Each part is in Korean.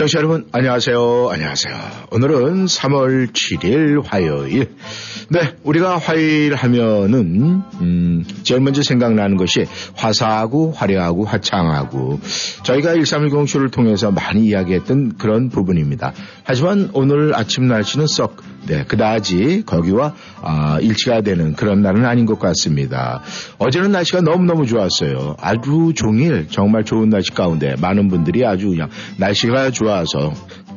청취자 여러분, 안녕하세요. 안녕하세요. 오늘은 3월 7일 화요일. 네, 우리가 화요일 하면은, 음, 제일 먼저 생각나는 것이 화사하고 화려하고 화창하고 저희가 1310쇼를 통해서 많이 이야기했던 그런 부분입니다. 하지만 오늘 아침 날씨는 썩, 네, 그다지 거기와 아, 일치가 되는 그런 날은 아닌 것 같습니다. 어제는 날씨가 너무너무 좋았어요. 아주 종일 정말 좋은 날씨 가운데 많은 분들이 아주 그냥 날씨가 좋아서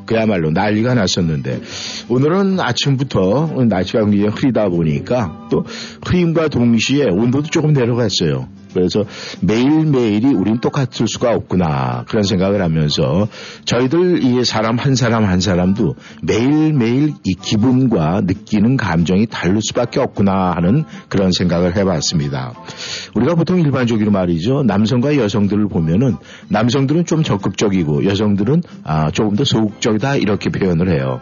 그야말로 난리가 났었는데 오늘은 아침부터 날씨가 굉장히 흐리다 보니까 또 흐림과 동시에 온도도 조금 내려갔어요. 그래서 매일매일이 우린 똑같을 수가 없구나. 그런 생각을 하면서 저희들 이 사람 한 사람 한 사람도 매일매일 이 기분과 느끼는 감정이 다를 수밖에 없구나 하는 그런 생각을 해봤습니다. 우리가 보통 일반적으로 말이죠. 남성과 여성들을 보면은 남성들은 좀 적극적이고 여성들은 아, 조금 더 소극적이다 이렇게 표현을 해요.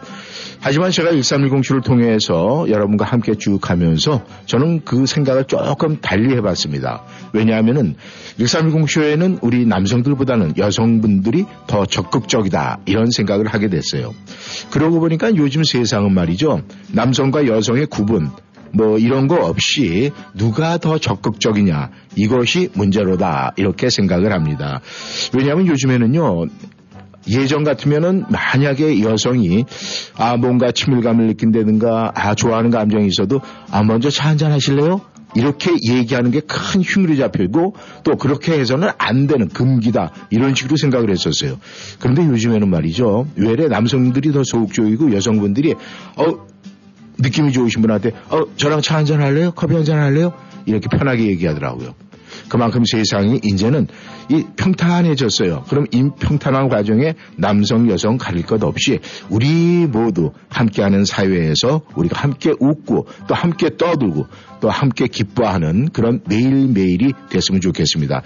하지만 제가 1310쇼를 통해서 여러분과 함께 쭉 하면서 저는 그 생각을 조금 달리 해봤습니다. 왜냐하면은 1310쇼에는 우리 남성들보다는 여성분들이 더 적극적이다 이런 생각을 하게 됐어요. 그러고 보니까 요즘 세상은 말이죠. 남성과 여성의 구분 뭐 이런 거 없이 누가 더 적극적이냐 이것이 문제로다 이렇게 생각을 합니다. 왜냐하면 요즘에는요 예전 같으면은 만약에 여성이 아 뭔가 친밀감을 느낀다든가 아 좋아하는 감정이 있어도 아 먼저 차 한잔 하실래요? 이렇게 얘기하는 게큰 흉물이 잡히고 또 그렇게 해서는 안 되는 금기다 이런 식으로 생각을 했었어요. 그런데 요즘에는 말이죠. 외래 남성들이 더 소극적이고 여성분들이 어 느낌이 좋으신 분한테 어 저랑 차 한잔 할래요? 커피 한잔 할래요? 이렇게 편하게 얘기하더라고요. 그만큼 세상이 이제는 이 평탄해졌어요. 그럼 이 평탄한 과정에 남성, 여성 가릴 것 없이 우리 모두 함께하는 사회에서 우리가 함께 웃고 또 함께 떠들고 또 함께 기뻐하는 그런 매일매일이 됐으면 좋겠습니다.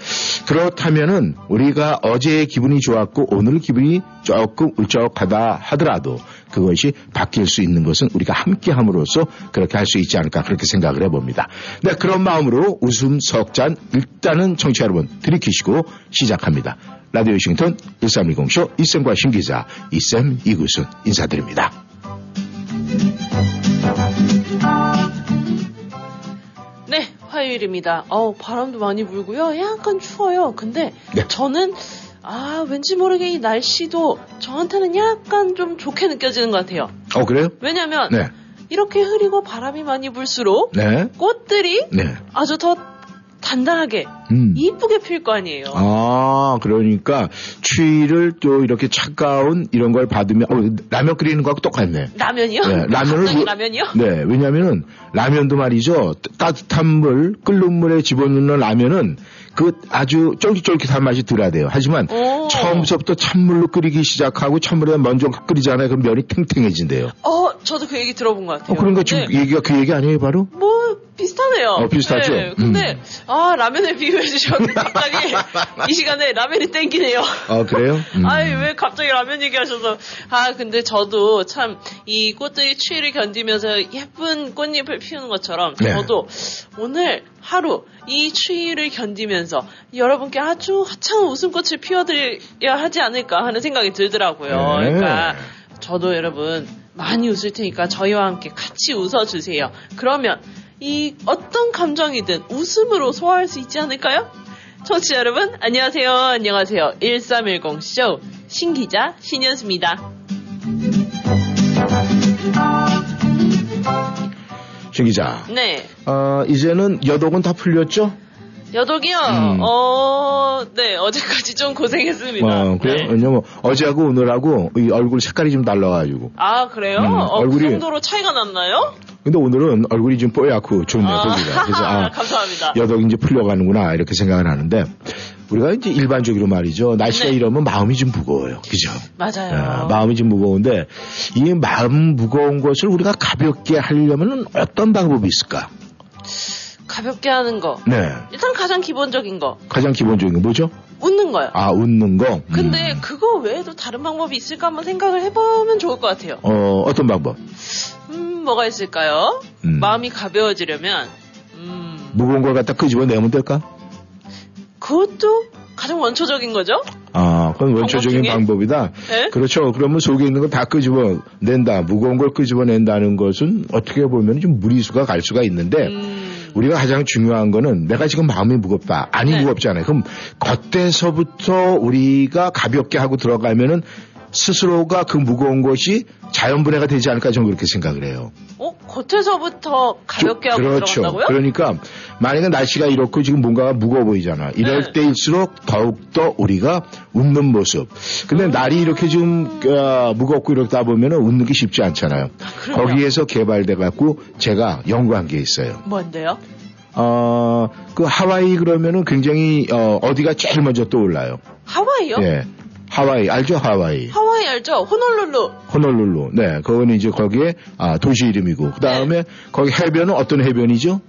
그렇다면은 우리가 어제의 기분이 좋았고 오늘 기분이 조금 울적하다 하더라도 그것이 바뀔 수 있는 것은 우리가 함께 함으로써 그렇게 할 수 있지 않을까 그렇게 생각을 해봅니다. 네, 그런 마음으로 웃음 석잔 일단은 청취자 여러분 들이키시고 시작합니다. 라디오 싱턴 1310쇼 이쌤과 신기자 이쌤 이구순 인사드립니다. 네, 화요일입니다. 어우, 바람도 많이 불고요. 약간 추워요. 근데 네. 저는 아, 왠지 모르게 이 날씨도 저한테는 약간 좀 좋게 느껴지는 것 같아요. 어, 그래요? 왜냐면, 네. 이렇게 흐리고 바람이 많이 불수록, 네. 꽃들이 네. 아주 더 단단하게 음. 이쁘게 필거 아니에요. 아, 그러니까 추위를 또 이렇게 차가운 이런 걸 받으면 어, 라면 끓이는 거하고 똑같네. 라면이요? 네, 라면을 뭐, 라면이요? 네, 왜냐면은 라면도 말이죠. 따뜻한 물, 끓는 물에 집어넣는 라면은 그 아주 쫄깃쫄깃한 맛이 들어야 돼요. 하지만 오. 처음부터 찬물로 끓이기 시작하고 찬물에 먼저 끓이잖아요. 그럼 면이 탱탱해진대요. 어, 저도 그 얘기 들어본 것 같아요. 어, 그러니까 지금 네. 얘기가 그 얘기 아니에요, 바로? 뭐 비슷하네요. 어, 비슷하죠. 네. 근데 음. 아 라면을 비유해 주셨는데 갑자기 이 시간에 라면이 땡기네요. 아 그래요? 음. 아니 왜 갑자기 라면 얘기하셔서 아 근데 저도 참 이 꽃들이 추위를 견디면서 예쁜 꽃잎을 피우는 것처럼 네. 저도 오늘 하루 이 추위를 견디면서 여러분께 아주 화창한 웃음꽃을 피워드려야 하지 않을까 하는 생각이 들더라고요. 네. 그러니까 저도 여러분 많이 웃을 테니까 저희와 함께 같이 웃어주세요. 그러면 이 어떤 감정이든 웃음으로 소화할 수 있지 않을까요? 청취자 여러분, 안녕하세요. 안녕하세요. 1310쇼 신기자 신현수입니다. 정 기자. 네. 어, 이제는 여독은 다 풀렸죠? 여독이요? 음. 어, 네, 어제까지 좀 고생했습니다. 어, 그래요? 네. 왜냐면 어제하고 오늘하고 이 얼굴 색깔이 좀 달라가지고. 아, 그래요? 음, 어, 그 얼굴이. 그 정도로 차이가 났나요? 근데 오늘은 얼굴이 좀 뽀얗고 좋네요, 아, 보기가. 그래서, 아, 감사합니다. 여독이 이제 풀려가는구나, 이렇게 생각을 하는데. 우리가 이제 일반적으로 말이죠. 날씨가 네. 이러면 마음이 좀 무거워요. 그죠? 맞아요. 아, 마음이 좀 무거운데 이 마음 무거운 것을 우리가 가볍게 하려면 어떤 방법이 있을까? 가볍게 하는 거. 네. 일단 가장 기본적인 거. 가장 기본적인 거 뭐죠? 웃는 거요. 아, 웃는 거? 근데 음. 그거 외에도 다른 방법이 있을까 한번 생각을 해보면 좋을 것 같아요. 어, 어떤 방법? 음, 뭐가 있을까요? 음. 마음이 가벼워지려면, 음. 무거운 걸 갖다 끄집어 내면 될까? 그것도 가장 원초적인 거죠? 아, 그건 원초적인 방법 이다. 네? 그렇죠. 그러면 속에 있는 걸 다 끄집어 낸다. 무거운 걸 끄집어 낸다는 것은 어떻게 보면 좀 무리수가 갈 수가 있는데 음. 우리가 가장 중요한 거는 내가 지금 마음이 무겁다. 아니 네. 무겁잖아요. 그럼 겉에서부터 우리가 가볍게 하고 들어가면은 스스로가 그 무거운 것이 자연분해가 되지 않을까 저는 그렇게 생각을 해요. 어? 겉에서부터 가볍게 하고 그렇죠. 들어간다고요? 그러니까 만약에 날씨가 이렇고 지금 뭔가가 무거워 보이잖아. 이럴 네. 때일수록 더욱더 우리가 웃는 모습. 근데 음. 날이 이렇게 좀 어, 무겁고 이렇다 보면은 웃는 게 쉽지 않잖아요. 아, 거기에서 개발돼 갖고 제가 연구한 게 있어요. 뭔데요? 어, 그 하와이 그러면은 굉장히 어, 어디가 제일 먼저 떠올라요? 하와이요? 예. 하와이 알죠 하와이? 하와이 알죠? 호놀룰루. 호놀룰루. 네 그거는 이제 거기에 아, 도시 이름이고. 그 다음에 네. 거기 해변은 어떤 해변이죠?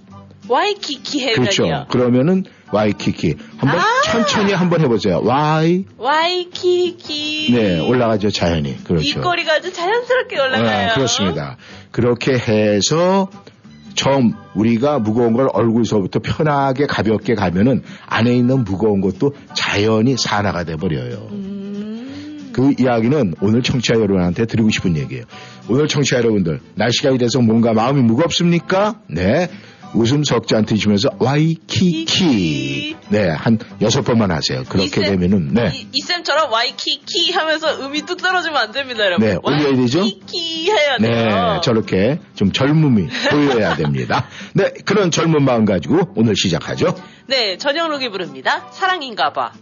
와이키키 해변이요. 그렇죠. 그러면은 와이키키. 한번 아~ 천천히 한번 해보세요. 와이? 와이키키. 네 올라가죠 자연히 그렇죠. 입꼬리가 아주 자연스럽게 올라가요. 네, 그렇습니다. 그렇게 해서 처음 우리가 무거운 걸 얼굴서부터 편하게 가볍게 가면은 안에 있는 무거운 것도 자연히 산화가 돼 버려요. 음. 그 이야기는 오늘 청취자 여러분한테 드리고 싶은 얘기예요. 오늘 청취자 여러분들 날씨가 이래서 뭔가 마음이 무겁습니까? 네. 웃음 석잔 드시면서 와이키키. 네, 한 여섯 번만 하세요. 그렇게 이쌤, 되면은, 네. 이, 쌤처럼 와이키키 하면서 음이 뚝 떨어지면 안 됩니다, 여러분. 네, 올려야 되죠? 와이키키 해야 돼요. 네, 저렇게 좀 젊음이 보여야 됩니다. 네, 그런 젊은 마음 가지고 오늘 시작하죠. 네, 전영록이 부릅니다. 사랑인가 봐.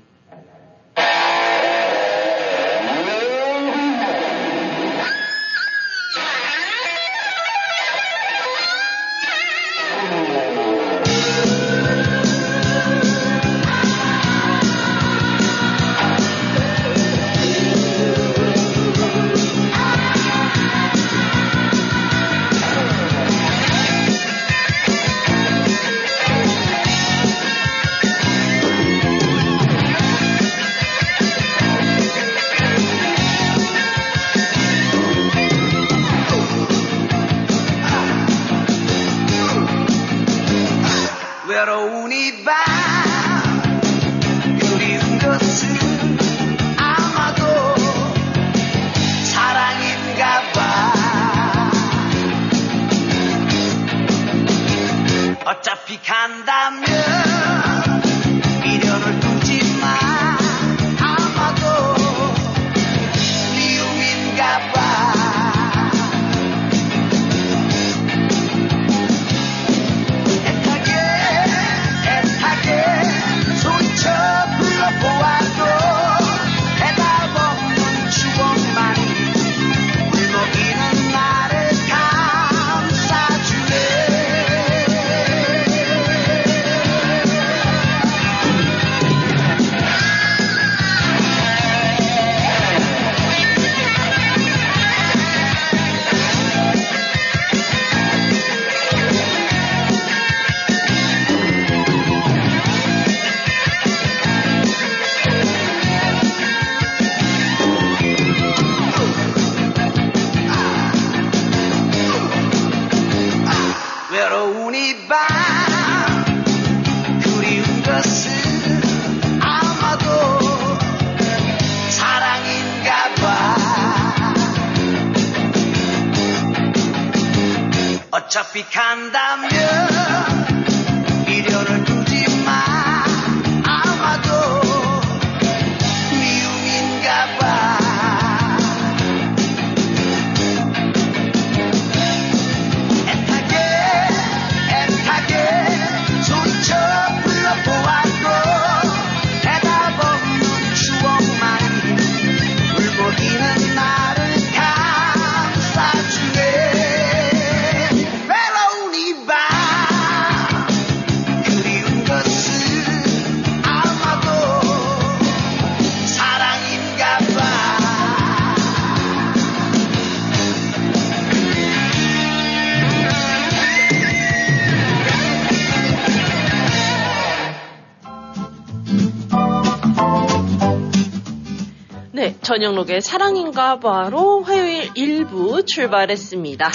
네, 전영록의 사랑인가 봐로 화요일 1부 출발했습니다.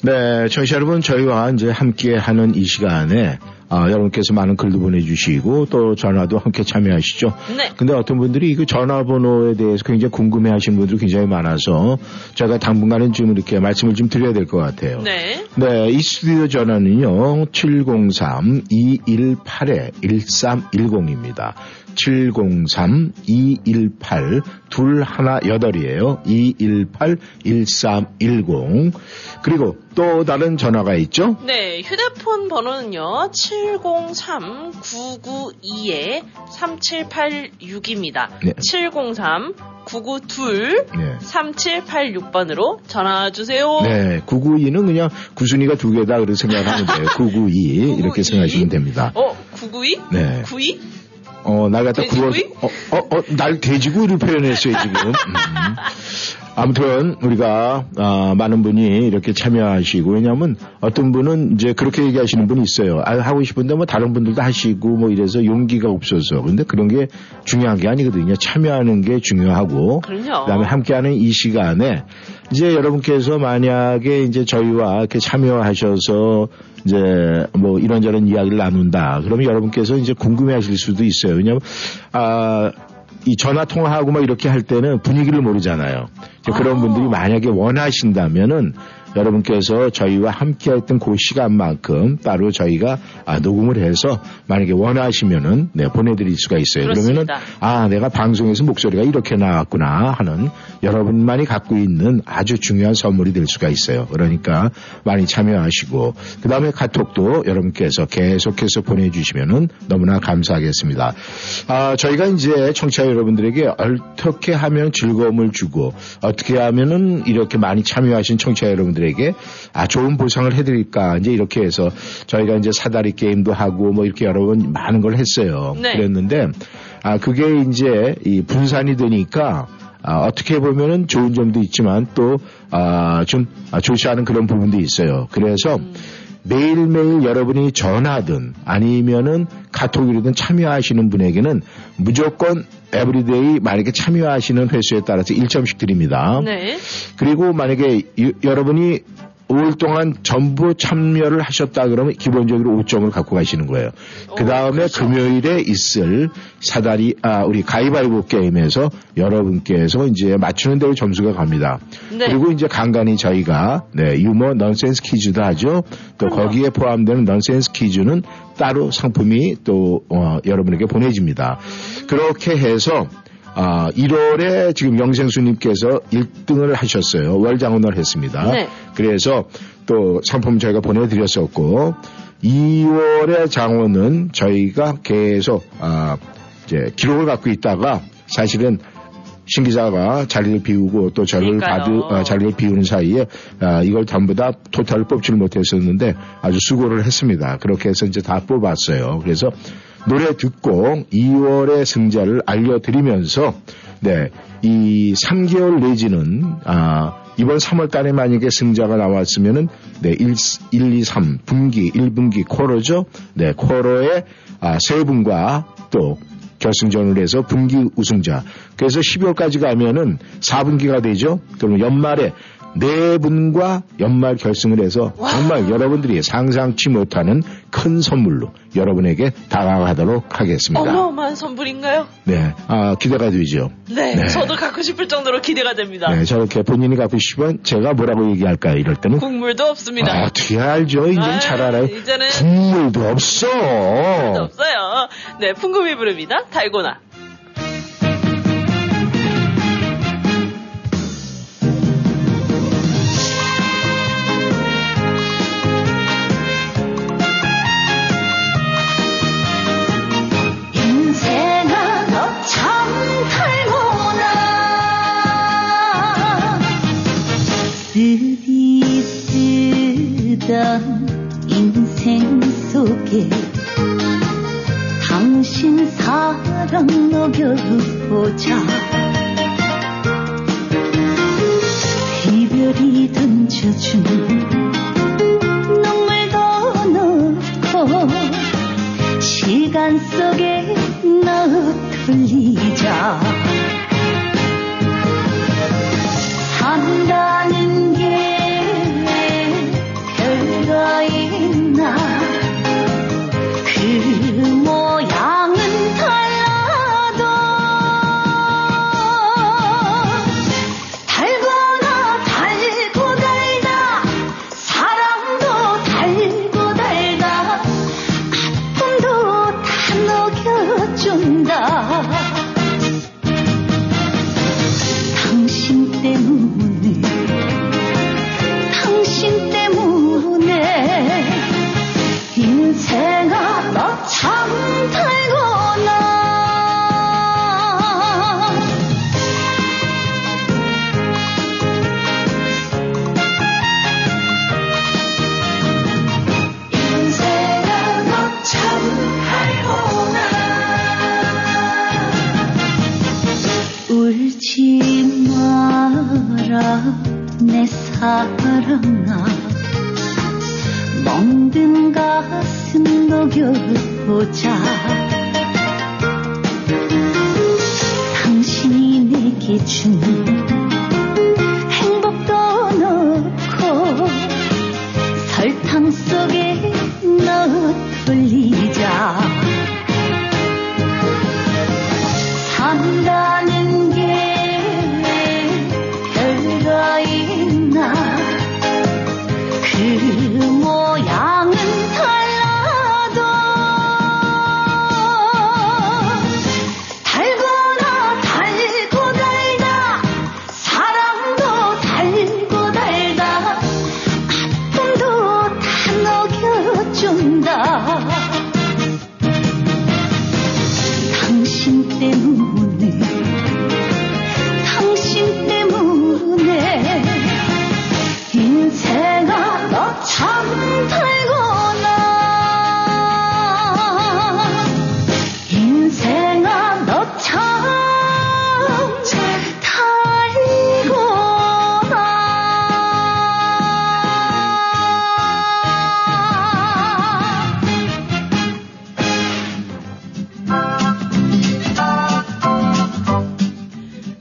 네, 청취자 여러분, 저희와 이제 함께 하는 이 시간에 아, 여러분께서 많은 글도 보내주시고 또 전화도 함께 참여하시죠. 네. 근데 어떤 분들이 그 전화번호에 대해서 굉장히 궁금해 하시는 분들이 굉장히 많아서 제가 당분간은 좀 이렇게 말씀을 좀 드려야 될 것 같아요. 네. 네, 이 스튜디오 전화는요, 703-218-1310입니다. 703-218-218이에요. 218-1310. 그리고 또 다른 전화가 있죠? 네, 휴대폰 번호는요, 703-992-3786입니다. 네. 703-992-3786번으로 전화 주세요. 네, 992는 그냥 구순이가 두 개다 그렇게 생각하면 돼요. 992 이렇게 992. 생각하시면 됩니다. 어, 992? 네. 92? 어, 날 갖다 구워, 돼지구이? 어, 어, 어, 날 돼지구이를 표현했어요, 지금. 음. 아무튼, 우리가, 아, 많은 분이 이렇게 참여하시고, 왜냐면, 어떤 분은 이제 그렇게 얘기하시는 분이 있어요. 아, 하고 싶은데 뭐 다른 분들도 하시고, 뭐 이래서 용기가 없어서. 근데 그런 게 중요한 게 아니거든요. 참여하는 게 중요하고. 그럼요. 그다음에 함께하는 이 시간에, 이제 여러분께서 만약에 이제 저희와 이렇게 참여하셔서, 이제 뭐 이런저런 이야기를 나눈다. 그러면 여러분께서 이제 궁금해 하실 수도 있어요. 왜냐면, 아, 이 전화 통화하고 막 이렇게 할 때는 분위기를 모르잖아요. 그런 아. 분들이 만약에 원하신다면은 여러분께서 저희와 함께 했던 그 시간만큼 따로 저희가 아, 녹음을 해서 만약에 원하시면은 네, 보내드릴 수가 있어요. 그러면은 그렇습니다. 아, 내가 방송에서 목소리가 이렇게 나왔구나 하는 여러분만이 갖고 있는 아주 중요한 선물이 될 수가 있어요. 그러니까 많이 참여하시고 그 다음에 카톡도 여러분께서 계속해서 보내주시면은 너무나 감사하겠습니다. 아, 저희가 이제 청취자 여러분들에게 어떻게 하면 즐거움을 주고 어떻게 하면은 이렇게 많이 참여하신 청취자 여러분들에게 아, 좋은 보상을 해드릴까 이제 이렇게 해서 저희가 이제 사다리 게임도 하고 뭐 이렇게 여러 번 많은 걸 했어요. 네. 그랬는데 아, 그게 이제 이 분산이 되니까 아, 어떻게 보면은 좋은 점도 있지만 또, 아, 좀, 아, 좋지 않은 그런 부분도 있어요. 그래서 매일매일 여러분이 전화든 아니면은 카톡이든 참여하시는 분에게는 무조건 every day 만약에 참여하시는 횟수에 따라서 1점씩 드립니다. 네. 그리고 만약에 유- 여러분이 5일 동안 전부 참여를 하셨다 그러면 기본적으로 5점을 갖고 가시는 거예요. 그 다음에 그렇죠. 금요일에 있을 사다리, 아, 우리 가위바위보 게임에서 여러분께서 이제 맞추는 대로 점수가 갑니다. 네. 그리고 이제 간간히 저희가, 네, 유머 넌센스 퀴즈도 하죠. 또 그럼요. 거기에 포함되는 넌센스 퀴즈는 따로 상품이 또, 어, 여러분에게 보내집니다. 그렇게 해서 아, 1월에 지금 영생수님께서 1등을 하셨어요. 월장원을 했습니다. 네. 그래서 또 상품 저희가 보내드렸었고, 2월의 장원은 저희가 계속, 아, 이제 기록을 갖고 있다가 사실은 신 기자가 자리를 비우고 또 저를. 받으, 아, 자리를 비우는 사이에 아, 이걸 전부 다 토탈을 뽑지를 못했었는데 아주 수고를 했습니다. 그렇게 해서 이제 다 뽑았어요. 그래서 노래 듣고 2월의 승자를 알려드리면서 네, 이 3개월 내지는 아, 이번 3월 달에 만약에 승자가 나왔으면은 네, 1, 1 2, 3 분기, 1분기 쿼러죠. 네, 쿼러에 아, 세 분과 또 결승전을 해서 분기 우승자. 그래서 12월까지 가면은 4분기가 되죠. 그러면 연말에 네 분과 연말 결승을 해서 정말 여러분들이 상상치 못하는 큰 선물로 여러분에게 다가가도록 하겠습니다. 어마어마한 선물인가요? 네, 아, 기대가 되죠. 네, 네. 저도 갖고 싶을 정도로 기대가 됩니다. 네, 저렇게 본인이 갖고 싶으면 제가 뭐라고 얘기할까요? 이럴 때는 국물도 없습니다. 아, 어떻게 알죠? 이제 아유, 잘 알아요. 이제는 국물도 없어. 없어요. 네, 풍금이 부릅니다. 달고나. 속에 당신 사랑 녹여보자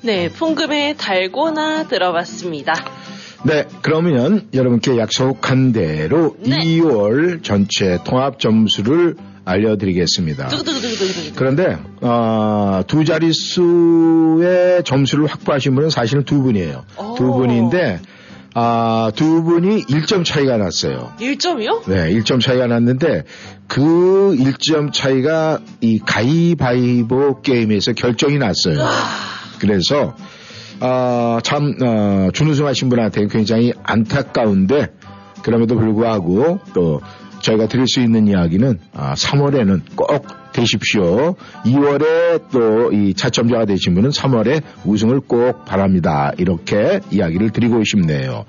네, 풍금의 달고나 들어봤습니다. 네, 그러면 여러분께 약속한 대로 네. 2월 전체 통합 점수를 알려드리겠습니다. 그런데 어, 두 자릿수의 점수를 확보하신 분은 사실은 두 분이에요. 오. 두 분인데 아, 두 분이 1점 차이가 났어요. 1점이요? 네, 1점 차이가 났는데 그 1점 차이가 이 가위바위보 게임에서 결정이 났어요. 그래서 아, 참 어, 준우승하신 분한테 굉장히 안타까운데 그럼에도 불구하고 또 저희가 드릴 수 있는 이야기는 아, 3월에는 꼭 되십시오. 2월에 또 이 차점자가 되신 분은 3월에 우승을 꼭 바랍니다. 이렇게 이야기를 드리고 싶네요.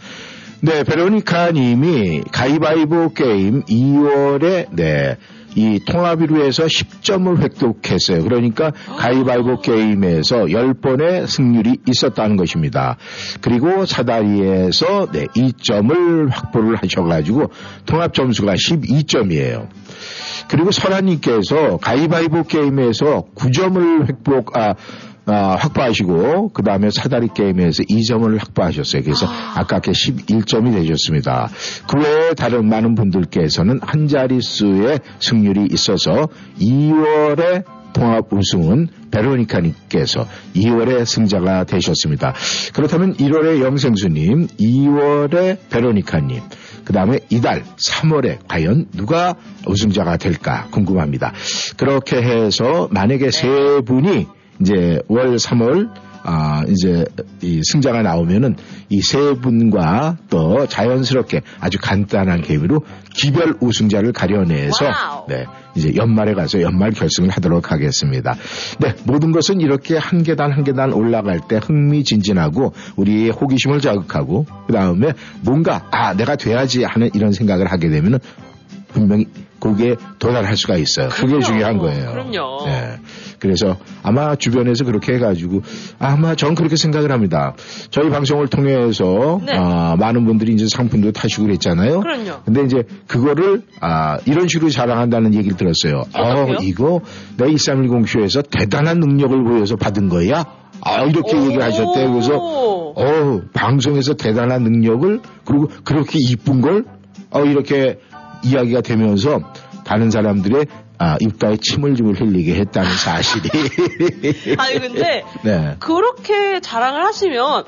네, 베로니카 님이 가위바위보 게임 2월에 네, 이 통합이루에서 10점을 획득했어요. 그러니까 가위바위보 게임에서 10번의 승률이 있었다는 것입니다. 그리고 사다리에서 네, 2점을 확보를 하셔가지고 통합 점수가 12점이에요. 그리고 설아님께서 가위바위보 게임에서 9점을 획복, 아, 아, 확보하시고 그 다음에 사다리 게임에서 2점을 확보하셨어요. 그래서 아깝게 11점이 되셨습니다. 그 외에 다른 많은 분들께서는 한 자릿수의 승률이 있어서 2월에 통합 우승은 베로니카님께서 2월의 승자가 되셨습니다. 그렇다면 1월의 영생수님, 2월의 베로니카님, 그 다음에 이달 3월에 과연 누가 우승자가 될까 궁금합니다. 그렇게 해서 만약에 세 분이 이제 월 3월 아, 이제 이 승자가 나오면은 이 세 분과 또 자연스럽게 아주 간단한 게임으로 기별 우승자를 가려내서 wow. 네, 이제 연말에 가서 연말 결승을 하도록 하겠습니다. 네, 모든 것은 이렇게 한 계단 한 계단 올라갈 때 흥미진진하고 우리의 호기심을 자극하고 그 다음에 뭔가 아 내가 돼야지 하는 이런 생각을 하게 되면은 분명히 거기에 도달할 수가 있어요. 그게 그럼요. 중요한 거예요. 그럼요. 네. 그래서 아마 주변에서 그렇게 해가지고 아마 전 그렇게 생각을 합니다. 저희 방송을 통해서 네. 아, 많은 분들이 이제 상품도 타시고 그랬잖아요. 그럼요. 근데 이제 그거를 아, 이런 식으로 자랑한다는 얘기를 들었어요. 어, 어떻게요? 이거 내 2310쇼에서 대단한 능력을 보여서 받은 거야? 아, 이렇게 오. 얘기를 하셨대요. 그래서 어, 방송에서 대단한 능력을 그리고 그렇게 이쁜 걸 어, 이렇게 이야기가 되면서 다른 사람들의 아, 입가에 침을 좀 흘리게 했다는 사실이. 아니 근데 네. 그렇게 자랑을 하시면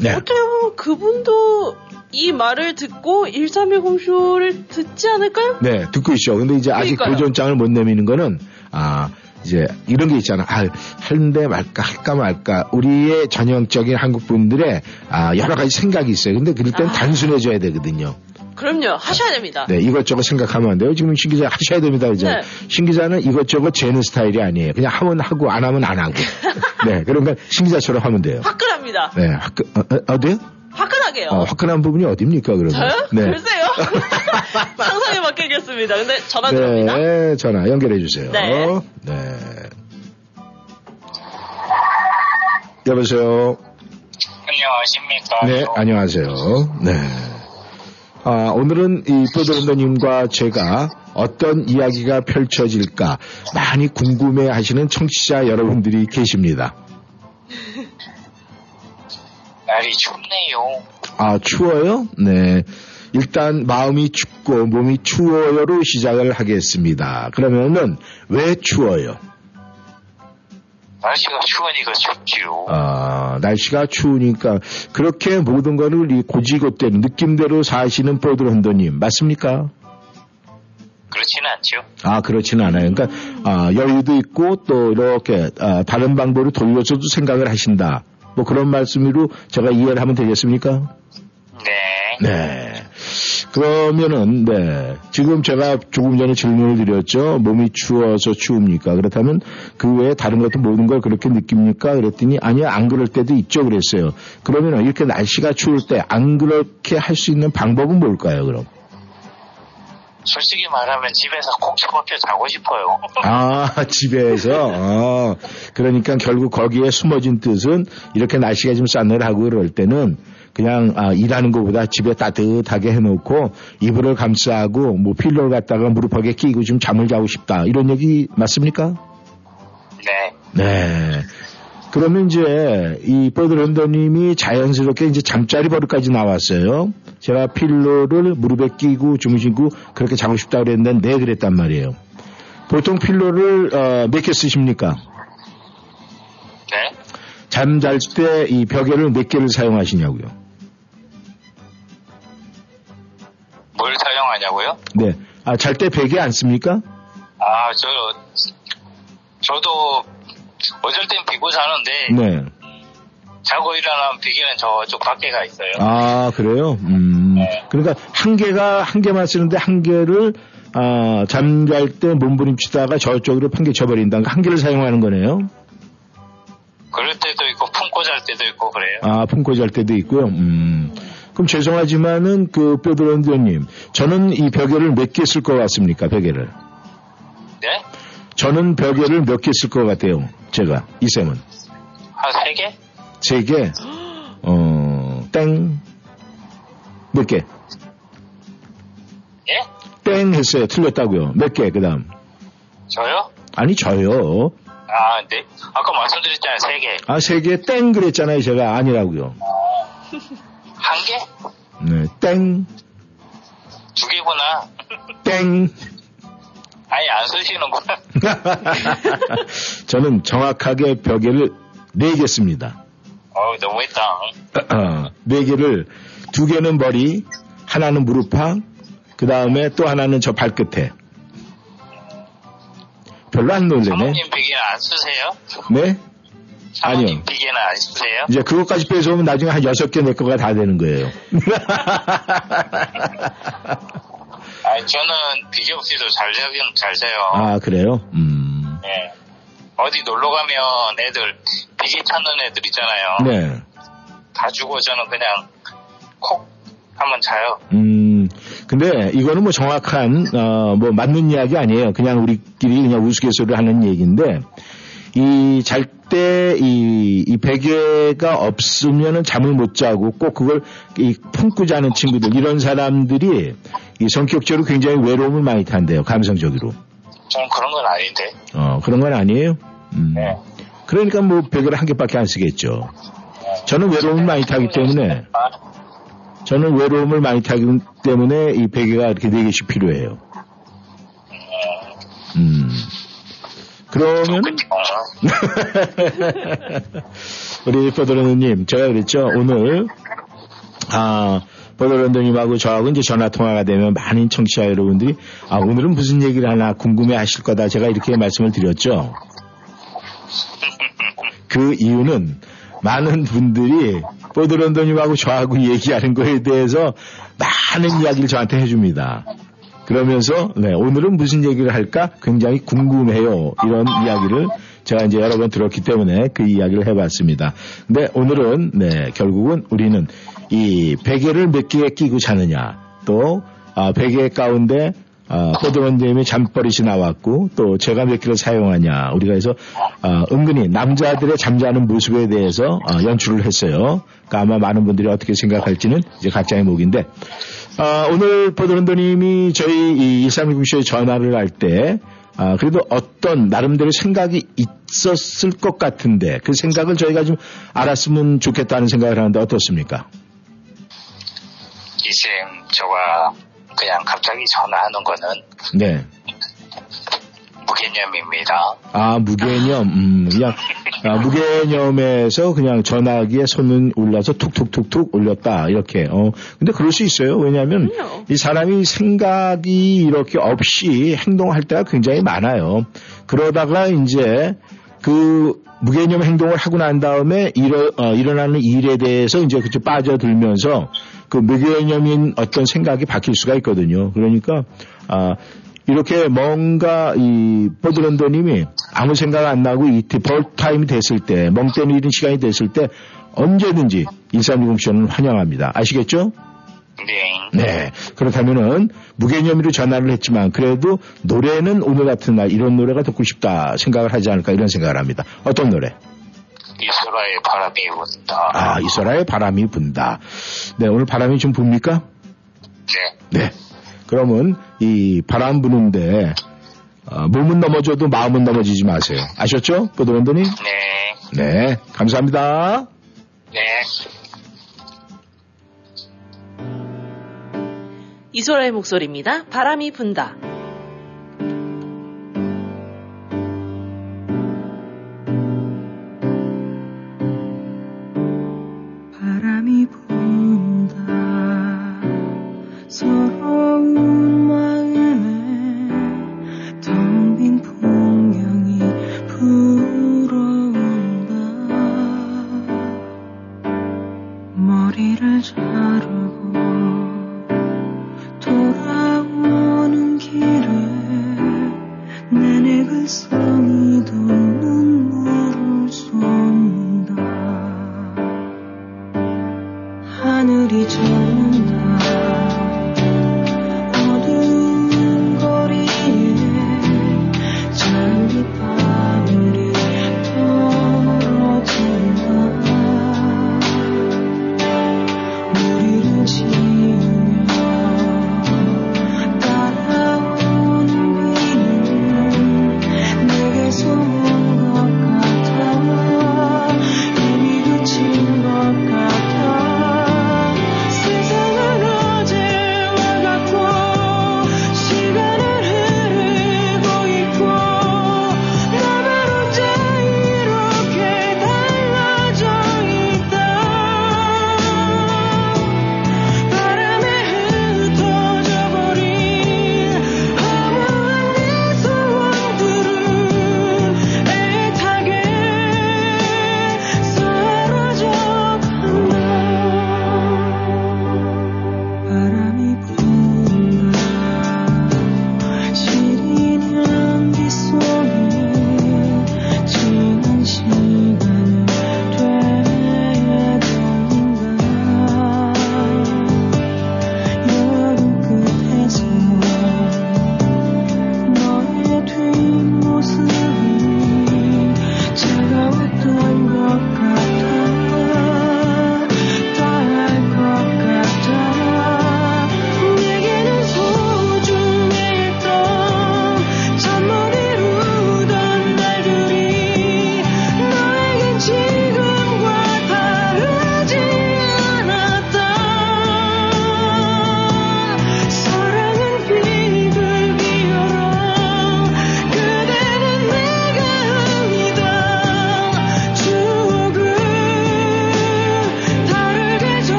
네. 어떻게 보면 그분도 이 말을 듣고 1310쇼를 듣지 않을까요? 네, 듣고 있죠. 근데 이제 아직 그러니까요. 도전장을 못 내미는 거는, 아, 이제 이런 게 있잖아. 아, 할래 말까, 할까 말까. 우리의 전형적인 한국 분들의 아, 여러 가지 생각이 있어요. 근데 그럴 땐 아. 단순해져야 되거든요. 그럼요 하셔야 됩니다. 네, 이것저것 생각하면 안 돼요. 지금 신 기자 하셔야 됩니다. 이제 네. 신 기자는 이것저것 재는 스타일이 아니에요. 그냥 하면 하고 안 하면 안 하고. 네, 그러니까 신 기자처럼 하면 돼요. 화끈합니다. 네, 화끈, 어, 어, 어디요? 화끈하게요. 어, 화끈한 부분이 어딥니까, 그러면? 저요? 네. 글쎄요. 상상에 맡기겠습니다. 근데 전화 들어옵니다. 네, 전화 연결해 주세요. 네. 네. 여보세요. 안녕하십니까. 네, 안녕하세요. 네. 아, 오늘은 이 뽀드런더님과 제가 어떤 이야기가 펼쳐질까 많이 궁금해 하시는 청취자 여러분들이 계십니다. 날이 춥네요. 아, 추워요? 네. 일단 마음이 춥고 몸이 추워요로 시작을 하겠습니다. 그러면은 왜 추워요? 날씨가 추우니까 춥지요. 아, 날씨가 추우니까 그렇게 모든 거를 이 고지고대로 느낌대로 사시는 뽀드런더님 맞습니까? 그렇지는 않죠. 아, 그렇지는 않아요. 그러니까, 아, 여유도 있고 또 이렇게, 아, 다른 방법으로 돌려서도 생각을 하신다. 뭐 그런 말씀으로 제가 이해를 하면 되겠습니까? 네. 네. 그러면은, 네. 지금 제가 조금 전에 질문을 드렸죠. 몸이 추워서 추웁니까? 그렇다면 그 외에 다른 것도 모든 걸 그렇게 느낍니까? 그랬더니 아니요, 안 그럴 때도 있죠. 그랬어요. 그러면 이렇게 날씨가 추울 때 안 그렇게 할 수 있는 방법은 뭘까요, 그럼? 솔직히 말하면 집에서 콕 처박혀 자고 싶어요. 아, 집에서? 아, 그러니까 결국 거기에 숨어진 뜻은 이렇게 날씨가 좀 싸늘하고 그럴 때는 그냥 아, 일하는 것보다 집에 따뜻하게 해놓고 이불을 감싸고 뭐 필러를 갖다가 무릎하게 끼고 좀 잠을 자고 싶다. 이런 얘기 맞습니까? 네. 네. 그러면 이제 이 버드 런더님이 자연스럽게 이제 잠자리 버릇까지 나왔어요. 제가 필로를 무릎에 끼고 주무시고 그렇게 자고 싶다 그랬는데 네 그랬단 말이에요. 보통 필로를 어, 몇개 쓰십니까? 네. 잠잘 때 이 벽에를 몇 개를 사용하시냐고요? 사용하냐고요? 네. 아, 잘 때 베개 안 씁니까? 아, 저, 저도 어쩔 땐 비고 자는데 네. 자고 일어나면 비기는 저쪽 밖에 가 있어요. 아, 그래요? 음. 그러니까 한 개가, 한 개만 쓰는데 한 개를, 아, 잠잘 때 몸부림치다가 저쪽으로 판개쳐버린다. 그러니까 한 개를 사용하는 거네요. 그럴 때도 있고 품고 잘 때도 있고 그래요. 아, 품고 잘 때도 있고요. 음. 그럼 죄송하지만은 그 뼈드런드님, 저는 이 벽에를 몇 개 쓸 것 같습니까? 벽에를. 네? 저는 벽에를 몇 개 쓸 것 같아요. 제가 이 쌤은 한 세 개? 세 개. 어, 땡. 몇 개? 예? 땡 했어요. 틀렸다고요. 몇 개? 그다음. 저요? 아니 저요. 아, 네. 아까 말씀드렸잖아요, 세 개. 아, 세 개 땡 그랬잖아요. 제가 아니라고요. 한 개? 네, 땡, 두 개구나. 땡. 아예 안 쓰시는구나. 저는 정확하게 벽에를 네 개 씁니다. 어우, 너무했다. 네 개를 두 개는 머리, 하나는 무릎팍, 그 다음에 또 하나는 저 발끝에. 별로 안 놀래네. 사모님 비계는 안 쓰세요? 네? 아니요. 비계는 안 쓰세요? 이제 그것까지 빼서오면 나중에 한 여섯 개 내 거가 다 되는 거예요. 아니, 저는 비계 없이도 잘 자긴 잘 자요. 아, 그래요? 음. 예. 어디 놀러 가면 애들 비계 찾는 애들 있잖아요. 네. 다 주고 저는 그냥 콕 하면 자요. 음, 근데 이거는 뭐 정확한, 어, 뭐 맞는 이야기 아니에요. 그냥 우리끼리 그냥 우스갯소리를 하는 얘기인데, 이 잘 때 이, 이 베개가 없으면은 잠을 못 자고 꼭 그걸 이 품고 자는 친구들, 이런 사람들이 이 성격적으로 굉장히 외로움을 많이 탄대요. 감성적으로. 저는 그런 건 아닌데. 어, 그런 건 아니에요. 음. 네. 그러니까 뭐 베개를 한 개밖에 안 쓰겠죠. 저는 외로움을 많이 타기 때문에, 저는 외로움을 많이 타기 때문에 이 베개가 이렇게 네 개씩 필요해요. 음. 그러면 우리 버드런드님 제가 그랬죠 오늘 아 버드런드님하고 저하고 이제 전화 통화가 되면 많은 청취자 여러분들이 아 오늘은 무슨 얘기를 하나 궁금해하실 거다 제가 이렇게 말씀을 드렸죠. 그 이유는 많은 분들이 버드런더님하고 저하고 얘기하는 거에 대해서 많은 이야기를 저한테 해줍니다. 그러면서 네, 오늘은 무슨 얘기를 할까 굉장히 궁금해요. 이런 이야기를 제가 이제 여러 번 들었기 때문에 그 이야기를 해봤습니다. 근데 오늘은 네, 결국은 우리는 이 베개를 몇개 끼고 자느냐 또 아, 베개 가운데 아, 포드런님이 잠버릇이 나왔고 또 제가 몇 개를 사용하냐 우리가 해서 아, 은근히 남자들의 잠자는 모습에 대해서 아, 연출을 했어요. 그러니까 아마 많은 분들이 어떻게 생각할지는 이제 각자의 목인데 아, 오늘 포드런더님이 저희 이 1360쇼에 전화를 할 때 아, 그래도 어떤 나름대로 생각이 있었을 것 같은데 그 생각을 저희가 좀 알았으면 좋겠다는 생각을 하는데 어떻습니까? 이쌤, 저가 그냥 갑자기 전화하는 거는 네. 무개념입니다. 아, 무개념, 음, 그냥, 아, 무개념에서 그냥 전화기에 손은 올라서 툭툭툭툭 올렸다, 이렇게, 어. 근데 그럴 수 있어요. 왜냐하면. 이 사람이 생각이 이렇게 없이 행동할 때가 굉장히 많아요. 그러다가 이제 그 무개념 행동을 하고 난 다음에 일어, 어, 일어나는 일에 대해서 이제 그쪽 빠져들면서 그 무개념인 어떤 생각이 바뀔 수가 있거든요. 그러니까, 아, 이렇게 뭔가 이 버드런더님이 아무 생각 안 나고 이 디폴트 타임이 됐을 때, 멍 때리는 시간이 됐을 때 언제든지 1360 쇼는 환영합니다. 아시겠죠? 네. 네. 그렇다면은 무개념으로 전화를 했지만 그래도 노래는 오늘 같은 날 이런 노래가 듣고 싶다 생각을 하지 않을까 이런 생각을 합니다. 어떤 노래? 이소라의 바람이 분다. 아, 이소라의 바람이 분다. 네, 오늘 바람이 좀 붑니까? 네. 네. 그러면 이 바람 부는데 어, 몸은 넘어져도 마음은 넘어지지 마세요. 아셨죠? 보도원더님? 네. 네. 감사합니다. 네. 이소라의 목소리입니다. 바람이 분다.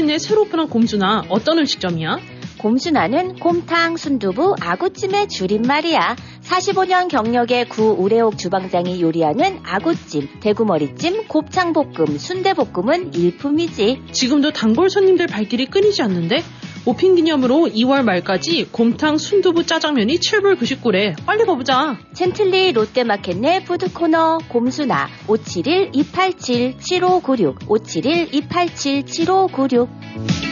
내 새로 오픈한 곰주나 어떤 음식점이야? 곰순아는 곰탕, 순두부, 아구찜의 줄임말이야. 45년 경력의 구 우레옥 주방장이 요리하는 아구찜, 대구머리찜, 곱창볶음, 순대볶음은 일품이지. 지금도 단골 손님들 발길이 끊이지 않는데 오픈 기념으로 2월 말까지 곰탕 순두부 짜장면이 7불 99래. 빨리 가보자. 챈틀리 롯데마켓 내 푸드코너 곰순아 571-287-7596 571-287-7596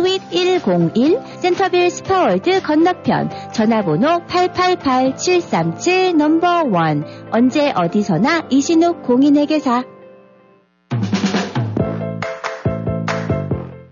Suite 101 센터빌 스파월드 건너편 전화번호 888-737 number 1 언제 어디서나 이신욱 공인회계사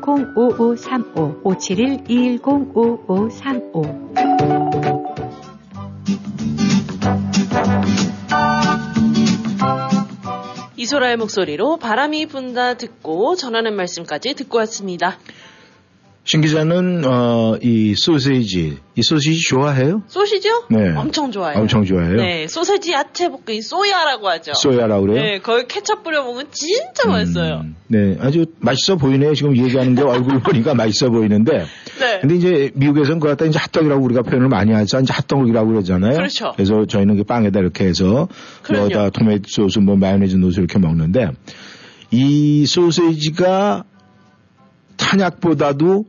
210-5535 571-210-5535 이소라의 목소리로 바람이 분다 듣고 전하는 말씀까지 듣고 왔습니다. 신 기자는 어, 이 소세지, 이 소시지 좋아해요? 소시죠? 네. 엄청 좋아해요. 엄청 좋아해요? 네, 소세지 야채 볶음 소야라고 하죠. 소야라고 그래요? 네, 거기 케첩 뿌려 먹으면 진짜 맛있어요. 네, 아주 맛있어 보이네요. 지금 얘기하는 게 얼굴 보니까 맛있어 보이는데. 네. 근데 이제 미국에서는 그거 갖다 이제 핫떡이라고 우리가 표현을 많이 하죠. 이제 핫떡이라고 그러잖아요. 그렇죠. 그래서 저희는 그 빵에다 이렇게 해서 그럼요. 여기다 토마토 소스, 뭐 마요네즈 넣어서 이렇게 먹는데 이 소세지가 탄약보다도